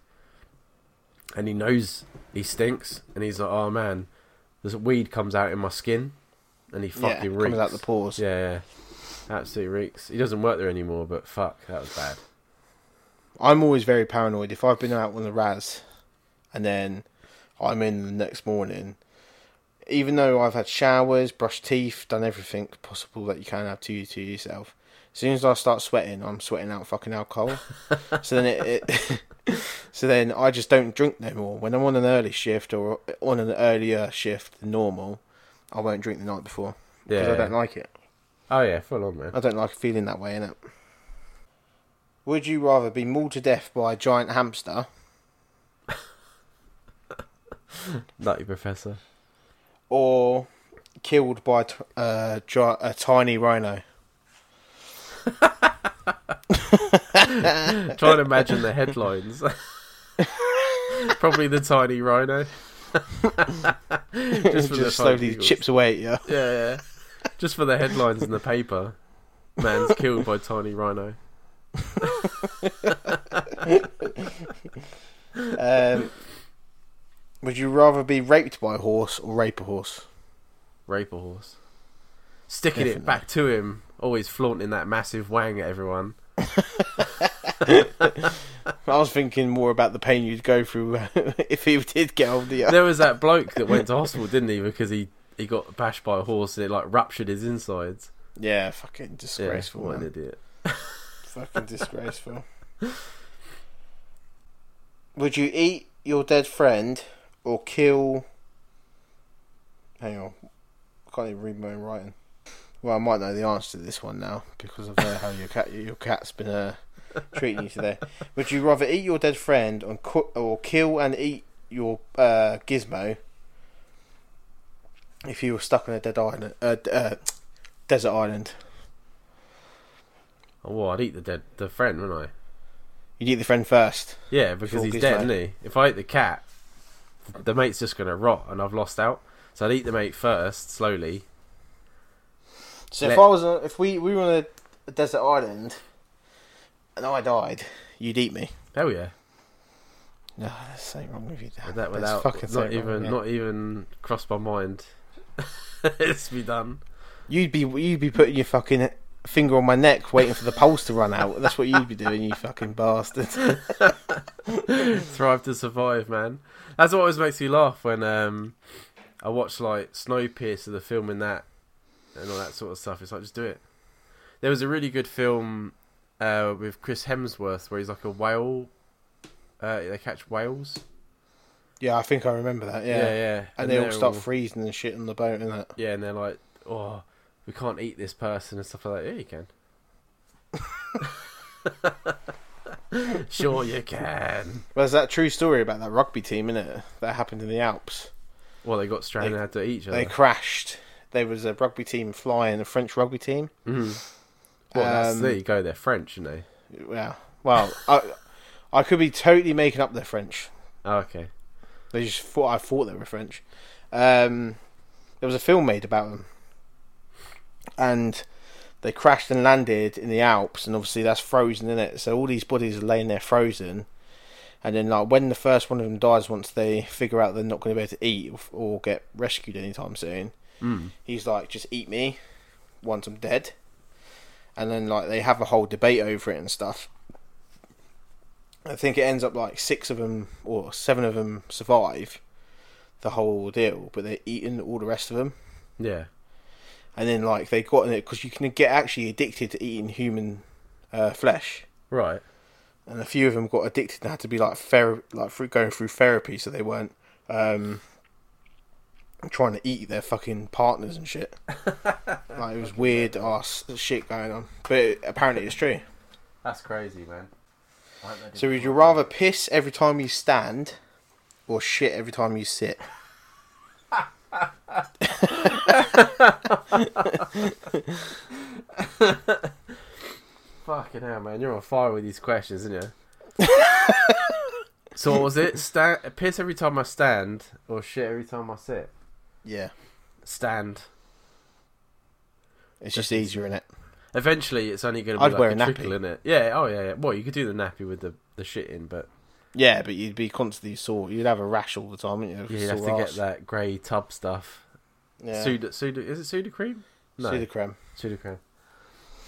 and he knows he stinks, and he's like, "Oh man, this weed comes out in my skin," and he Yeah, fucking reeks. coming out the pores. Yeah, yeah, absolutely reeks. He doesn't work there anymore, but fuck, that was bad. I'm always very paranoid. If I've been out on the Raz and then I'm in the next morning, even though I've had showers, brushed teeth, done everything possible that you can have to to yourself, as soon as I start sweating, I'm sweating out fucking alcohol. so then it, it so then I just don't drink no more. When I'm on an early shift or on an earlier shift than normal, I won't drink the night before because Yeah. I don't like it. Oh yeah, full on man. I don't like feeling that way, in it. Would you rather be mauled to death by a giant hamster Nutty professor. or killed by a t- uh, gi- a tiny rhino? Trying to imagine the headlines. Probably the tiny rhino. Just, for the slowly giggles. chips away at you. Yeah, yeah. Just for the headlines in the paper. Man's killed by tiny rhino. Um, would you rather be raped by a horse or rape a horse? Rape a horse. Sticking it back to him, always flaunting that massive wang at everyone. I was thinking more about the pain you'd go through if he did get hold of you. There was that bloke that went to hospital, didn't he? Because he, he got bashed by a horse and it like ruptured his insides. Yeah, fucking Yeah, disgraceful, what an idiot. Fucking disgraceful. Would you eat your dead friend or kill? Hang on, I can't even read my own writing. Well, I might know the answer to this one now because of uh, how your cat your cat's been uh, treating you today. Would you rather eat your dead friend or, co- or kill and eat your uh, gizmo if you were stuck on a dead island, uh, d- uh, desert island? Oh, well, I'd eat the dead the friend, wouldn't I? You'd eat the friend first. Yeah, because he's Gizmo. dead, isn't he? If I eat the cat, the mate's just gonna rot, and I've lost out. So I'd eat the mate first, slowly. So Let- if I was on, if we we were on a, a desert island and I died, you'd eat me. Hell yeah! No, there's something wrong with you. Dad. With that, There's without fucking not wrong even with not even crossed my mind. it's be done. You'd be you'd be putting your fucking finger on my neck, waiting for the pulse to run out. That's what you'd be doing, you fucking bastard. Thrive to survive, man. That's what always makes me laugh when um, I watch like Snowpiercer, the film in that, and all that sort of stuff. It's like just do it. There was a really good film uh, with Chris Hemsworth where he's like a whale. Uh, they catch whales. yeah, I think I remember that. Yeah, yeah. yeah. and, they all start freezing and shit on the boat, innit? Yeah, and they're like, "Oh, we can't eat this person" and stuff like that. Yeah, you can. sure, you can. Well, there's that true story about that rugby team, isn't it? That happened in the Alps. Well, they got stranded and had to eat each other. They crashed. There was a rugby team flying, a French rugby team. Mhm. Well, Um, there you go. They're French, aren't they? Yeah. Well, I, I could be totally making up they're French. Oh, okay. They just thought I thought they were French. Um, there was a film made about them, and they crashed and landed in the Alps, and obviously that's frozen in it. So all these bodies are laying there frozen, and then like when the first one of them dies, once they figure out they're not going to be able to eat or, or get rescued anytime soon, Mm. he's like, "Just eat me once I'm dead," and then like they have a whole debate over it and stuff. I think it ends up like six of them or seven of them survive the whole deal, but they're eating all the rest of them. Yeah. And then like they got in it because you can get actually addicted to eating human uh, flesh, Right. and a few of them got addicted and had to be like ther- like through, going through therapy, so they weren't um, trying to eat their fucking partners and shit. like it was weird ass shit going on, but apparently it's true. That's crazy, man. So would you rather piss every time you stand, or shit every time you sit? Fucking hell, man! You're on fire with these questions, aren't you? so what was it? Stand, piss every time I stand, or shit every time I sit? Yeah, Stand. it's just easier in it. Eventually, it's only going to be I'd like wear a a nappy. trickle in it. Yeah. Oh yeah. yeah. Well, you could do the nappy with the the shit in, but Yeah, but you'd be constantly sore. You'd have a rash all the time, wouldn't you? you have to get arse. that grey tub stuff. Yeah. Suda, Suda, is it Suda cream? No, Sudocrem. Sudocrem.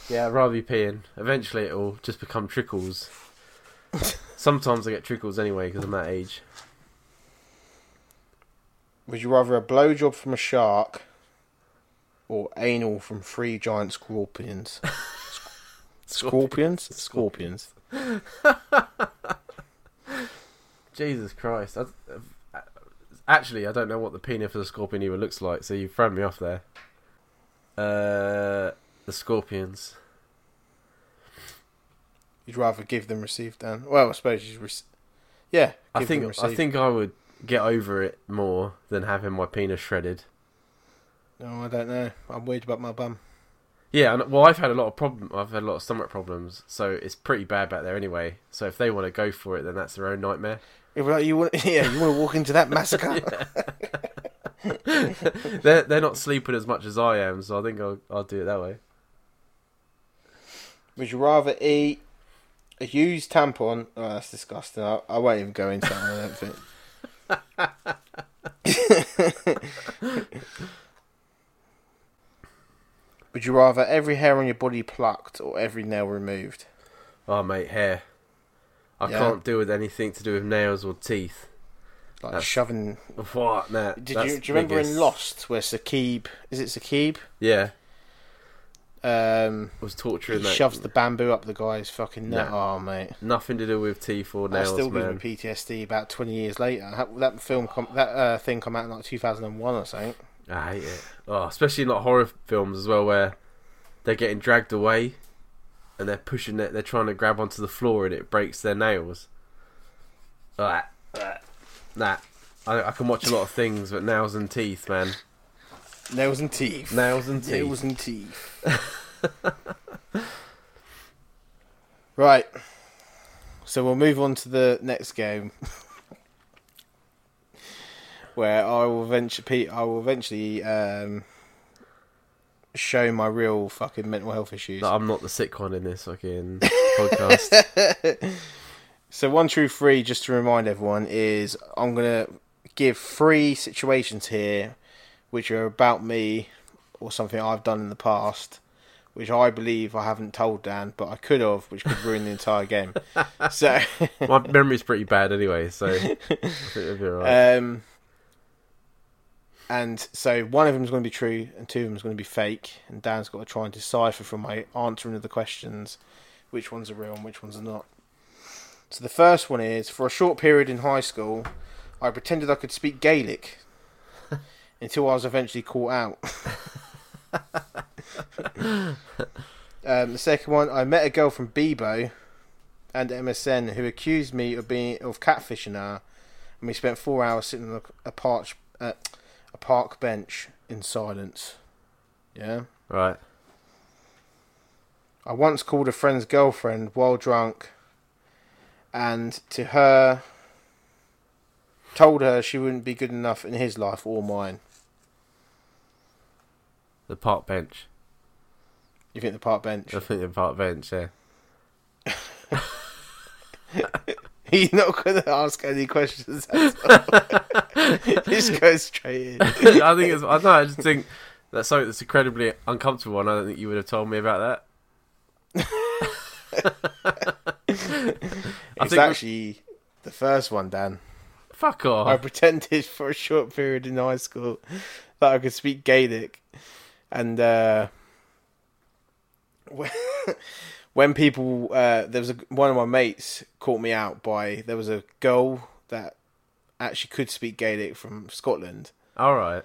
Yeah, I'd rather be peeing. Eventually, it'll just become trickles. Sometimes I get trickles anyway because I'm that age. Would you rather a blowjob from a shark or anal from three giant scorpions? Scorpions? Scorpions. Jesus Christ. I, uh, actually, I don't know what the penis of the scorpion even looks like, so you've thrown me off there. Uh, the scorpions. You'd rather give than receive, Dan? Well, I suppose you. Rec- yeah, I think I think I would get over it more than having my penis shredded. No, I don't know. I'm worried about my bum. Yeah, and, well, I've had a lot of problem. I've had a lot of stomach problems, so it's pretty bad back there anyway. So if they want to go for it, then that's their own nightmare. If well, you want? Yeah, you want to walk into that massacre? they're they're not sleeping as much as I am, so I think I'll I'll do it that way. Would you rather eat a used tampon? Oh, that's disgusting. I, I won't even go into that. I don't think. Would you rather every hair on your body plucked or every nail removed? Oh mate, hair. I Yeah. can't deal with anything to do with nails or teeth. Like That's- shoving. What? Nah, Did you, do you remember biggest- in Lost where Sakib? Is it Sakib? Yeah, Um, was he torturing that. shoves the bamboo up the guy's fucking neck. No. Oh mate. Nothing to do with teeth or That nails, still gives man. me PTSD about 20 years later. That film, com- that uh, thing come out in like 2001 or something. I hate it. Oh, especially in like horror films as well, where they're getting dragged away and they're pushing it. They're trying to grab onto the floor and it breaks their nails. Ah. Nah, I, I can watch a lot of things, but nails and teeth, man. Nails and teeth. Nails and teeth. Nails and teeth. right. So we'll move on to the next game. Where I will eventually, I will eventually um, show my real fucking mental health issues. That I'm not the sick one in this fucking podcast. So one true three, just to remind everyone, is I'm gonna give three situations here, which are about me or something I've done in the past, which I believe I haven't told Dan, but I could have, which could ruin the entire game. So, My memory's pretty bad anyway, so I it'll be alright. um, and so one of them is going to be true, and two of them is going to be fake, and Dan's got to try and decipher from my answering of the questions which ones are real and which ones are not. So the first one is for a short period in high school, I pretended I could speak Gaelic until I was eventually caught out. um, the second one, I met a girl from Bebo and MSN who accused me of being of catfishing her, and we spent four hours sitting on a, a parch uh, a park bench in silence. Yeah. right. I once called a friend's girlfriend while drunk, and to her, told her she wouldn't be good enough in his life or mine. The park bench. You think the park bench? I think the park bench, yeah. He's not going to ask any questions. Just go straight in. I think it's. I know. I just think that's something that's incredibly uncomfortable, and I don't think you would have told me about that. It's actually the first one, Dan. fuck off. I pretended for a short period in high school that I could speak Gaelic, and uh, when- when people, uh, there was a, one of my mates caught me out by there was a girl that actually could speak Gaelic from Scotland, All right.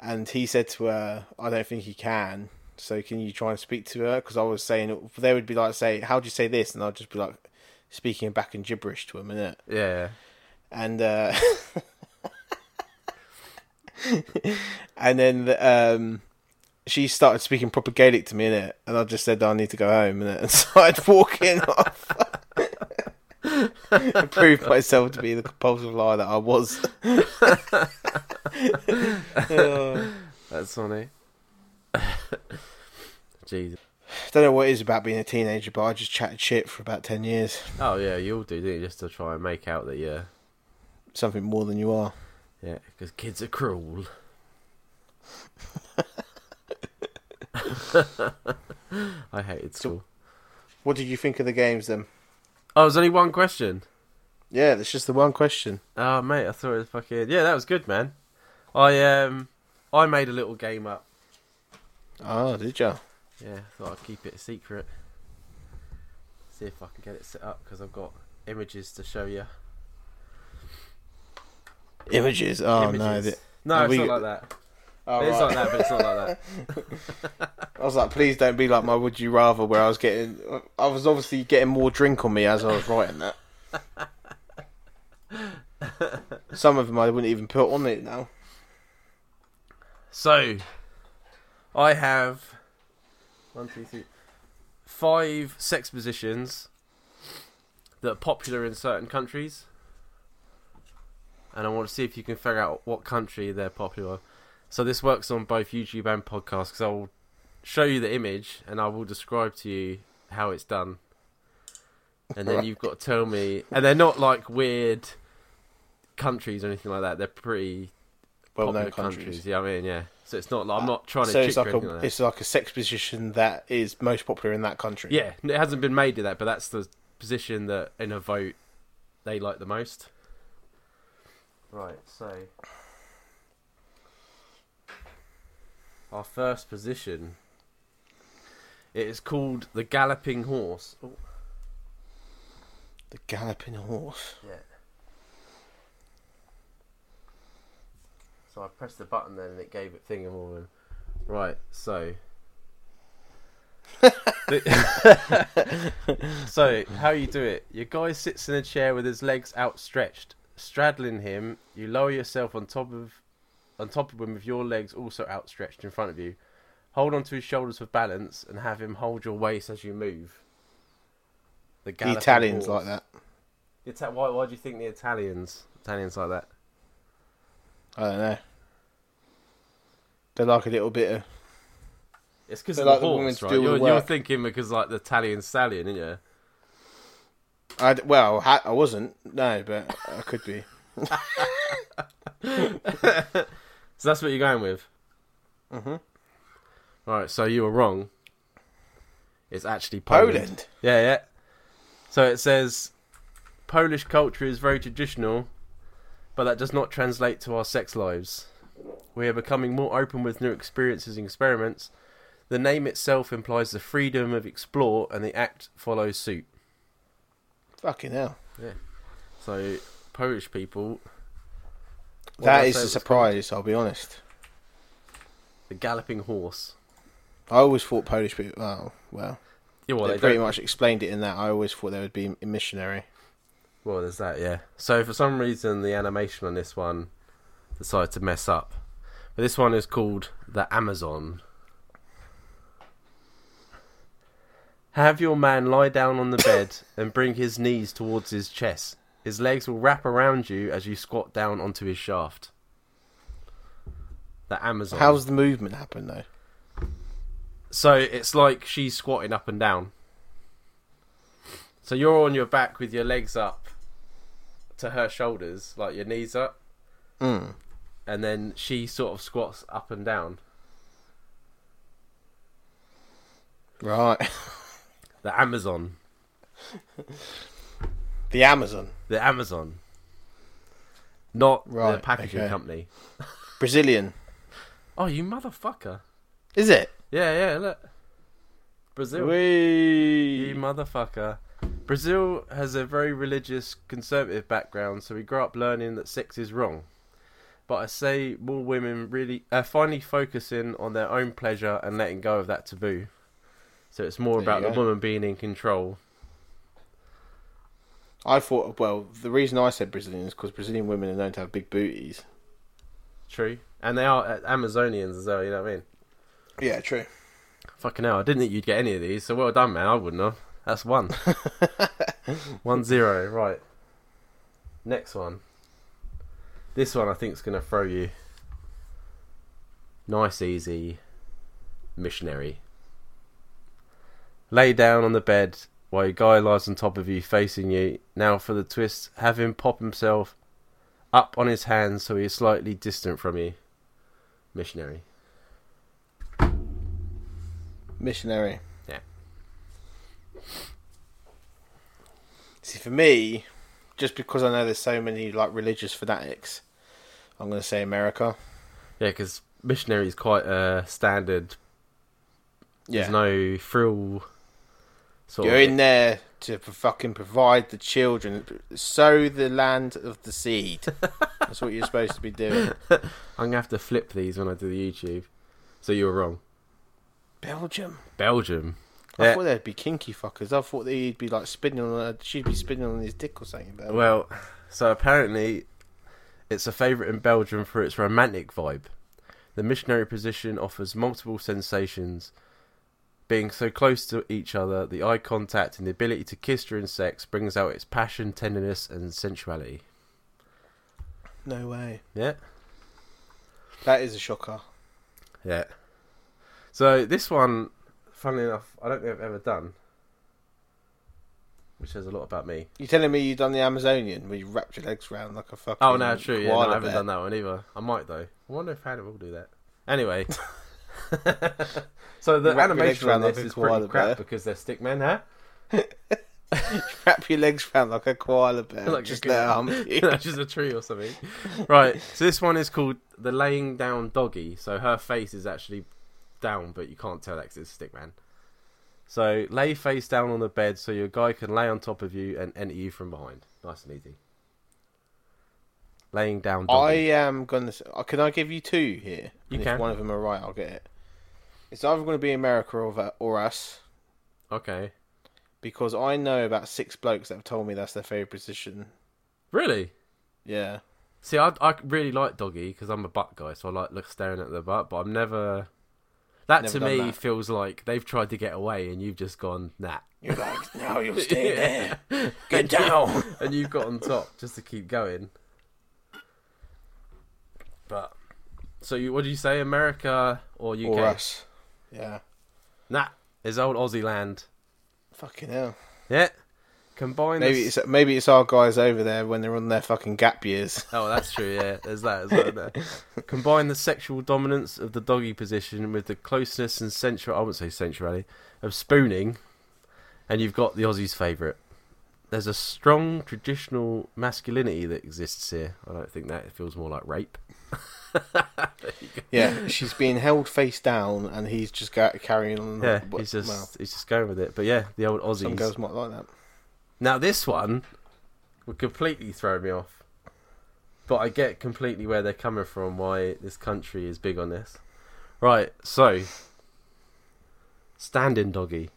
and he said to her, "I don't think he can." So can you try and speak to her? Because I was saying they would be like, "Say, how do you say this?" And I'd just be like speaking back in gibberish to him, innit? Yeah. and uh, and then um, she started speaking proper Gaelic to me in it, and I just said oh, I need to go home innit? and started walking off. and proved myself to be the compulsive liar that I was. Oh. That's funny. Jesus. don't know what it is about being a teenager, but I just chatted shit for about ten years. Oh yeah, you all do, do you? Just to try and make out that yeah, Something more than you are. yeah, because kids are cruel. I hated school. What did you think of the games then? Oh, there's only one question. Yeah, that's just the one question. Oh mate, I thought it was fucking yeah, that was good, man. I um, I made a little game up. Oh, did you? Yeah, thought I'd keep it a secret. See if I can get it set up because I've got images to show you. Images. Oh no. Images. The... No, it's we- not like that. Oh, it's right. like that, but it's not like that. I was like, please don't be like my Would You Rather, where I was getting, I was obviously getting more drink on me as I was writing that. Some of them I wouldn't even put on it now. So, I have one, two, three, five sex positions that are popular in certain countries, and I want to see if you can figure out what country they're popular. So this works on both YouTube and podcast because I will show you the image and I will describe to you how it's done, and then you've got to tell me. And they're not like weird countries or anything like that. They're pretty Well known countries. Yeah, I mean, yeah. So it's not like I'm uh, not trying to So it's like a like it's like a sex position that is most popular in that country. Yeah, it hasn't been made to that, but that's the position that in a vote they like the most. Right, so our first position it is called the galloping horse. Oh, The galloping horse. yeah. So I pressed the button then and it gave it thingamabob. Right, so so how you do it? Your guy sits in a chair with his legs outstretched, straddling him. You lower yourself on top of on top of him with your legs also outstretched in front of you. Hold onto his shoulders for balance and have him hold your waist as you move. The, The Italians horse. like that. The Ita- why? Why do you think the Italians Italians like that? I don't know. They like a little bit of. It's because like the the horse, to right? You're, you're thinking because like the Italian stallion, isn't you? I well, I wasn't. No, but I could be. So that's what you're going with. Mhm. Right, so you were wrong. It's actually Poland. Poland. Yeah, yeah. So it says Polish culture is very traditional, but that does not translate to our sex lives. We are becoming more open with new experiences and experiments. The name itself implies the freedom of explore, and the act follows suit. Fucking hell. Yeah. So Polish people. What That is a surprise. I'll be honest. The galloping horse. I always thought Polish people. Oh well, Yeah, well, they they pretty much explained it in that. I always thought they would be a missionary. Well, there's that, yeah. So for some reason, the animation on this one decided to mess up. But this one is called the Amazon. Have your man lie down on the bed and bring his knees towards his chest. His legs will wrap around you as you squat down onto his shaft. The Amazon. How's the movement happen though? So it's like she's squatting up and down. So you're on your back with your legs up to her shoulders, like your knees up, Mm. and then she sort of squats up and down. Right. The Amazon. the Amazon, The Amazon. Not the packaging okay. company. Brazilian. Oh, you motherfucker. Is it? Yeah, yeah, look. Brazil. Wee. You motherfucker. Brazil has a very religious, conservative background, so we grow up learning that sex is wrong. But I say more women really are finally focusing on their own pleasure and letting go of that taboo. So it's more There about the woman being in control. I thought. Well, the reason I said Brazilian is because Brazilian women are known to have big booties. True. And they are uh, Amazonians as well, you know what I mean? Yeah, true. Fucking hell, I didn't think you'd get any of these, so well done, man. I wouldn't have. That's one. one zero, right. Next one. This one I think is going to throw you. Nice, easy. Missionary. Lay down on the bed while your guy lies on top of you, facing you. Now for the twist, have him pop himself up on his hands so he is slightly distant from you. Missionary. Missionary. Yeah. See, for me, just because I know there's so many like religious fanatics, I'm going to say America. Yeah, because missionary is quite a standard. Yeah, There's no frill. Sort you're of in there to fucking provide the children, sow the land of the seed. That's what you're supposed to be doing. I'm gonna have to flip these when I do the YouTube. So you were wrong. Belgium. Belgium. I Yeah. thought they'd be kinky fuckers. I thought they'd be like spinning on. A, she'd be spinning on his dick or something. But Well, so apparently, it's a favourite in Belgium for its romantic vibe. The missionary position offers multiple sensations. Being so close to each other, the eye contact and the ability to kiss during sex brings out its passion, tenderness, and sensuality. no way. Yeah. That is a shocker. Yeah. So this one, funnily enough, I don't think I've ever done. Which says a lot about me. You're telling me you've done the Amazonian where you wrapped your legs around like a fucking? Oh no, true. Yeah, no, I haven't done that one either. I might though. I wonder if Hannah will do that. Anyway. so the animation on around like this is pretty crap bear. because they're stick men, huh? Wrap your legs around like a koala bear. Like just a- let hump you. That's just a tree or something. Right. So this one is called the laying down doggy. So her face is actually down, but you can't tell that 'cause it's a stick man. So lay face down on the bed so your guy can lay on top of you and enter you from behind. Nice and easy. Laying down I am gonna. uh, Can I give you two here? You And can. If one of them are right, I'll get it. It's either going to be America or or us Okay. because I know about six blokes that have told me that's their favorite position. Really? Yeah. See, I I really like doggy because I'm a butt guy, so I like look staring at the butt. But I've never. That Never to me that. feels like they've tried to get away, and you've just gone nah. You're like, no, you'll stay there. Get down. and you've got on top just to keep going. But so you, what do you say, America or UK? Or us. Yeah. Nah, it's old Aussie land. Fucking hell. Yeah, combine. Maybe the... it's maybe it's our guys over there when they're on their fucking gap years. Oh, that's true. Yeah, there's that as well. There. Combine the sexual dominance of the doggy position with the closeness and sensual. I wouldn't say sensuality of spooning, and you've got the Aussies' favourite. There's a strong traditional masculinity that exists here. I don't think that it feels more like rape. Yeah, she's being held face down, and he's just carrying on. Yeah, well, he's just well, he's just going with it. But yeah, the old Aussies. some girls might like that. Now this one would completely throw me off. But I get completely where they're coming from, why this country is big on this. Right, so standing doggy.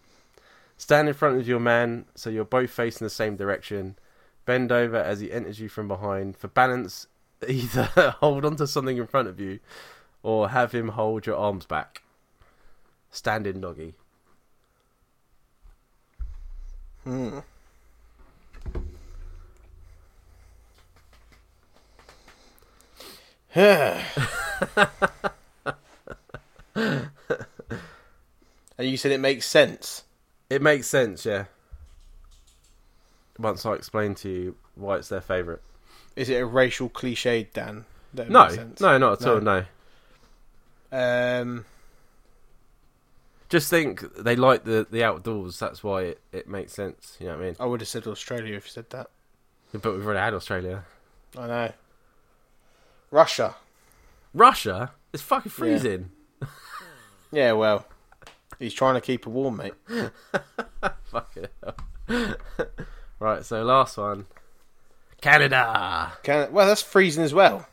Stand in front of your man so you're both facing the same direction. Bend over as he enters you from behind. For balance, either hold onto something in front of you or have him hold your arms back. Standing doggy. Hmm. and you said it makes sense. It makes sense, yeah. Once I explain to you why it's their favourite. Is it a racial cliche, Dan? That No, no, not at No. all. No, Um, just think they like the the outdoors. That's why it, it makes sense. You know what I mean? I would have said Australia if you said that. But we've already had Australia, I know. Russia. Russia. It's fucking freezing. Yeah, well, he's trying to keep her warm, mate. Fucking hell. right. So last one, Canada. Can well, that's freezing as well.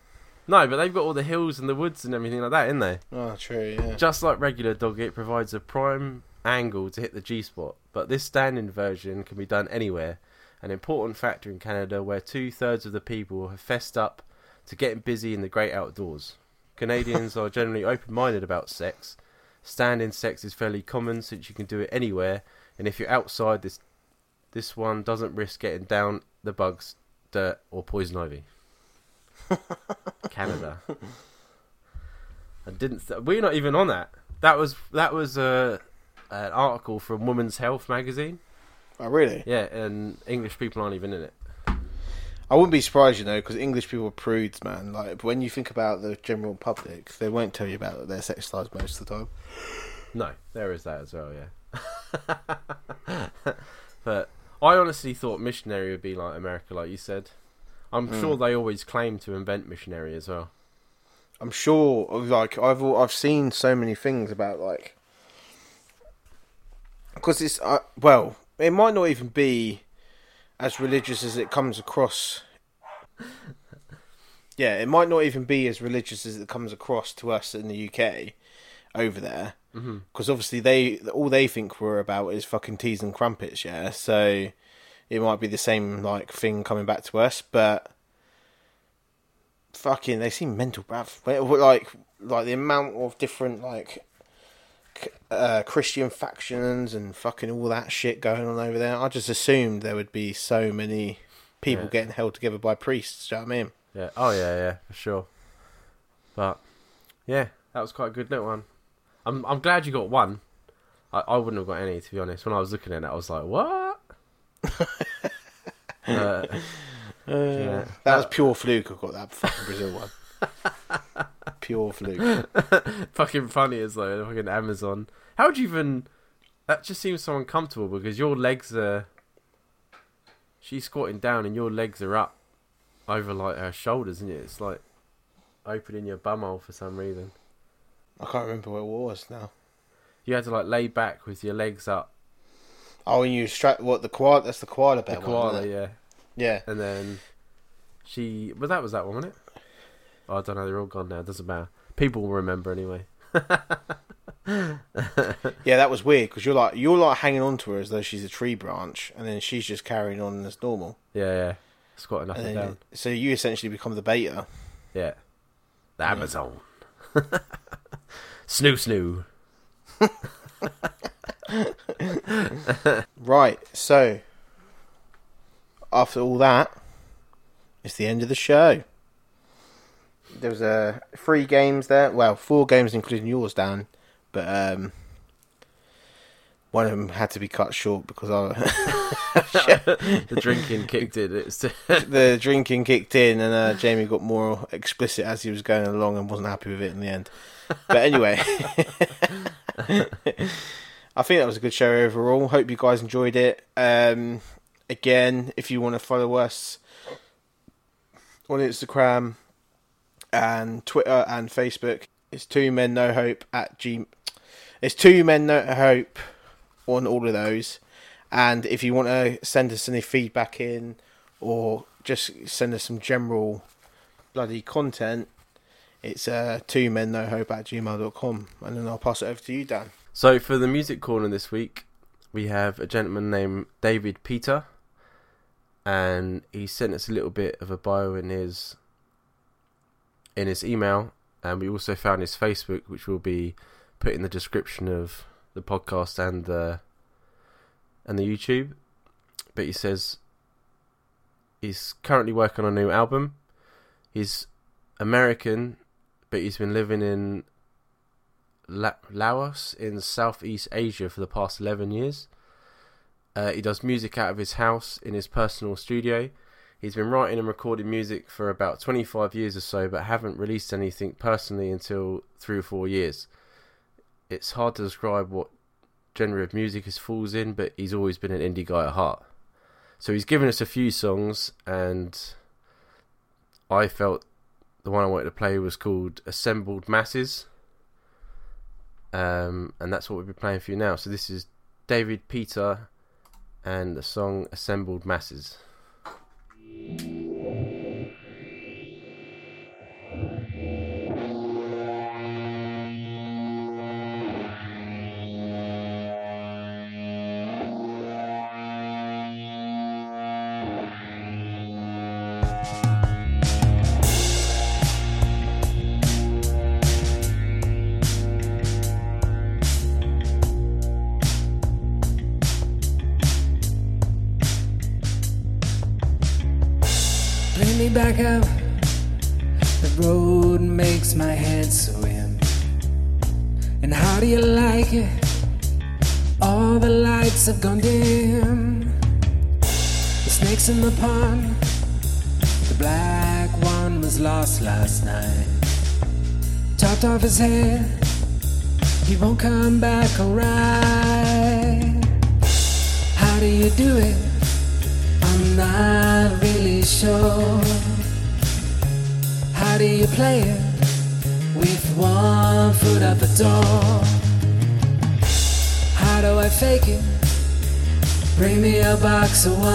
No, but they've got all the hills and the woods and everything like that, in they? Oh, true. Yeah. Just like regular dog, it provides a prime angle to hit the G spot, but this standing version can be done anywhere. An important factor in Canada where two thirds of the people have fessed up to getting busy in the great outdoors. Canadians are generally open minded about sex, Stand-in sex is fairly common since you can do it anywhere, and if you're outside, this this one doesn't risk getting down the bugs, dirt, or poison ivy. Canada. I didn't. We're not even on that. That was that was uh, an article from Women's Health magazine. Oh, really? Yeah, and English people aren't even in it. I wouldn't be surprised, you know, because English people are prudes, man. Like when you think about the general public, they won't tell you about their sex lives most of the time. No, there is that as well. Yeah, but I honestly thought missionary would be like America, like you said. I'm Mm. sure they always claim to invent missionary as well. I'm sure, like I've I've seen so many things about like, because it's uh, well, it might not even be as religious as it comes across. Yeah, it might not even be as religious as it comes across to us in the UK over there, Because obviously they all they think we're about is fucking teas and crumpets. Yeah, so it might be the same like thing coming back to us, but fucking they seem mental, bruv. Like like the amount of different like uh, Christian factions and fucking all that shit going on over there. I just assumed there would be so many people Yeah. getting held together by priests. Do you know what I mean? Yeah. Oh yeah, yeah, for sure. But yeah, that was quite a good little one. I'm I'm glad you got one. I, I wouldn't have got any to be honest. When I was looking at it, I was like, what? uh, Yeah. That was pure fluke. I got that fucking Brazil one. pure fluke. fucking funny as though fucking Amazon. How would you even? That just seems so uncomfortable because your legs are. She's squatting down and your legs are up over like her shoulders, and it? It's like opening your bumhole for some reason. I can't remember what it was now. You had to like lay back with your legs up. Oh, and you strap what the koala? That's the koala The bear one. koala, isn't yeah. Yeah. And then she, well, that was that one, wasn't it? Oh, I don't know. They're all gone now. It doesn't matter. People will remember anyway. Yeah, that was weird because you're like you're like hanging on to her as though she's a tree branch, and then she's just carrying on as normal. Yeah, yeah. Squatting up And and, then, down. so you essentially become the beta. Yeah. The Amazon. snu snu. Right. So after all that, it's the end of the show. There was uh, three games there. Well, four games including yours, Dan. But um, one of them had to be cut short because I, the drinking kicked in. It's the drinking kicked in and uh, Jamie got more explicit as he was going along and wasn't happy with it in the end. But anyway, I think that was a good show overall. Hope you guys enjoyed it. Um, again, if you want to follow us on Instagram and Twitter and Facebook, it's two men no hope at G. It's two men no hope on all of those. And if you want to send us any feedback in or just send us some general bloody content, it's uh, two men no hope at gmail.com. And then I'll pass it over to you, Dan. so for the music corner this week, we have a gentleman named David Peter, and he sent us a little bit of a bio in his in his email, and we also found his Facebook, which will be put in the description of the podcast and the and the YouTube. But he says he's currently working on a new album. He's American, but he's been living in La- Laos in Southeast Asia for the past 11 years. Uh, he does music out of his house in his personal studio. He's been writing and recording music for about 25 years or so, but haven't released anything personally until three or four years. It's hard to describe what genre of music he falls in, but he's always been an indie guy at heart. So he's given us a few songs, and I felt the one I wanted to play was called Assembled Masses. Um, and that's what we'll be playing for you now. So this is David Peter and the song Assembled Masses. He won't come back alright. How do you do it? I'm not really sure. How do you play it? With one foot at the door. How do I fake it? Bring me a box of wine.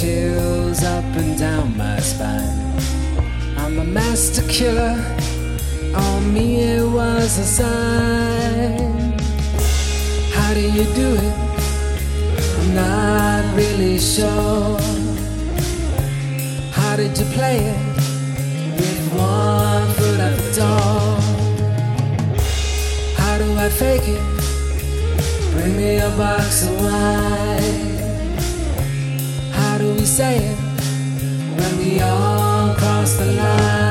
Chills up and down my spine. I'm a master killer, on me it was a sign. How do you do it? I'm not really sure. How did you play it? With one foot at the door. How do I fake it? Bring me a box of wine. Say it when we all cross the line?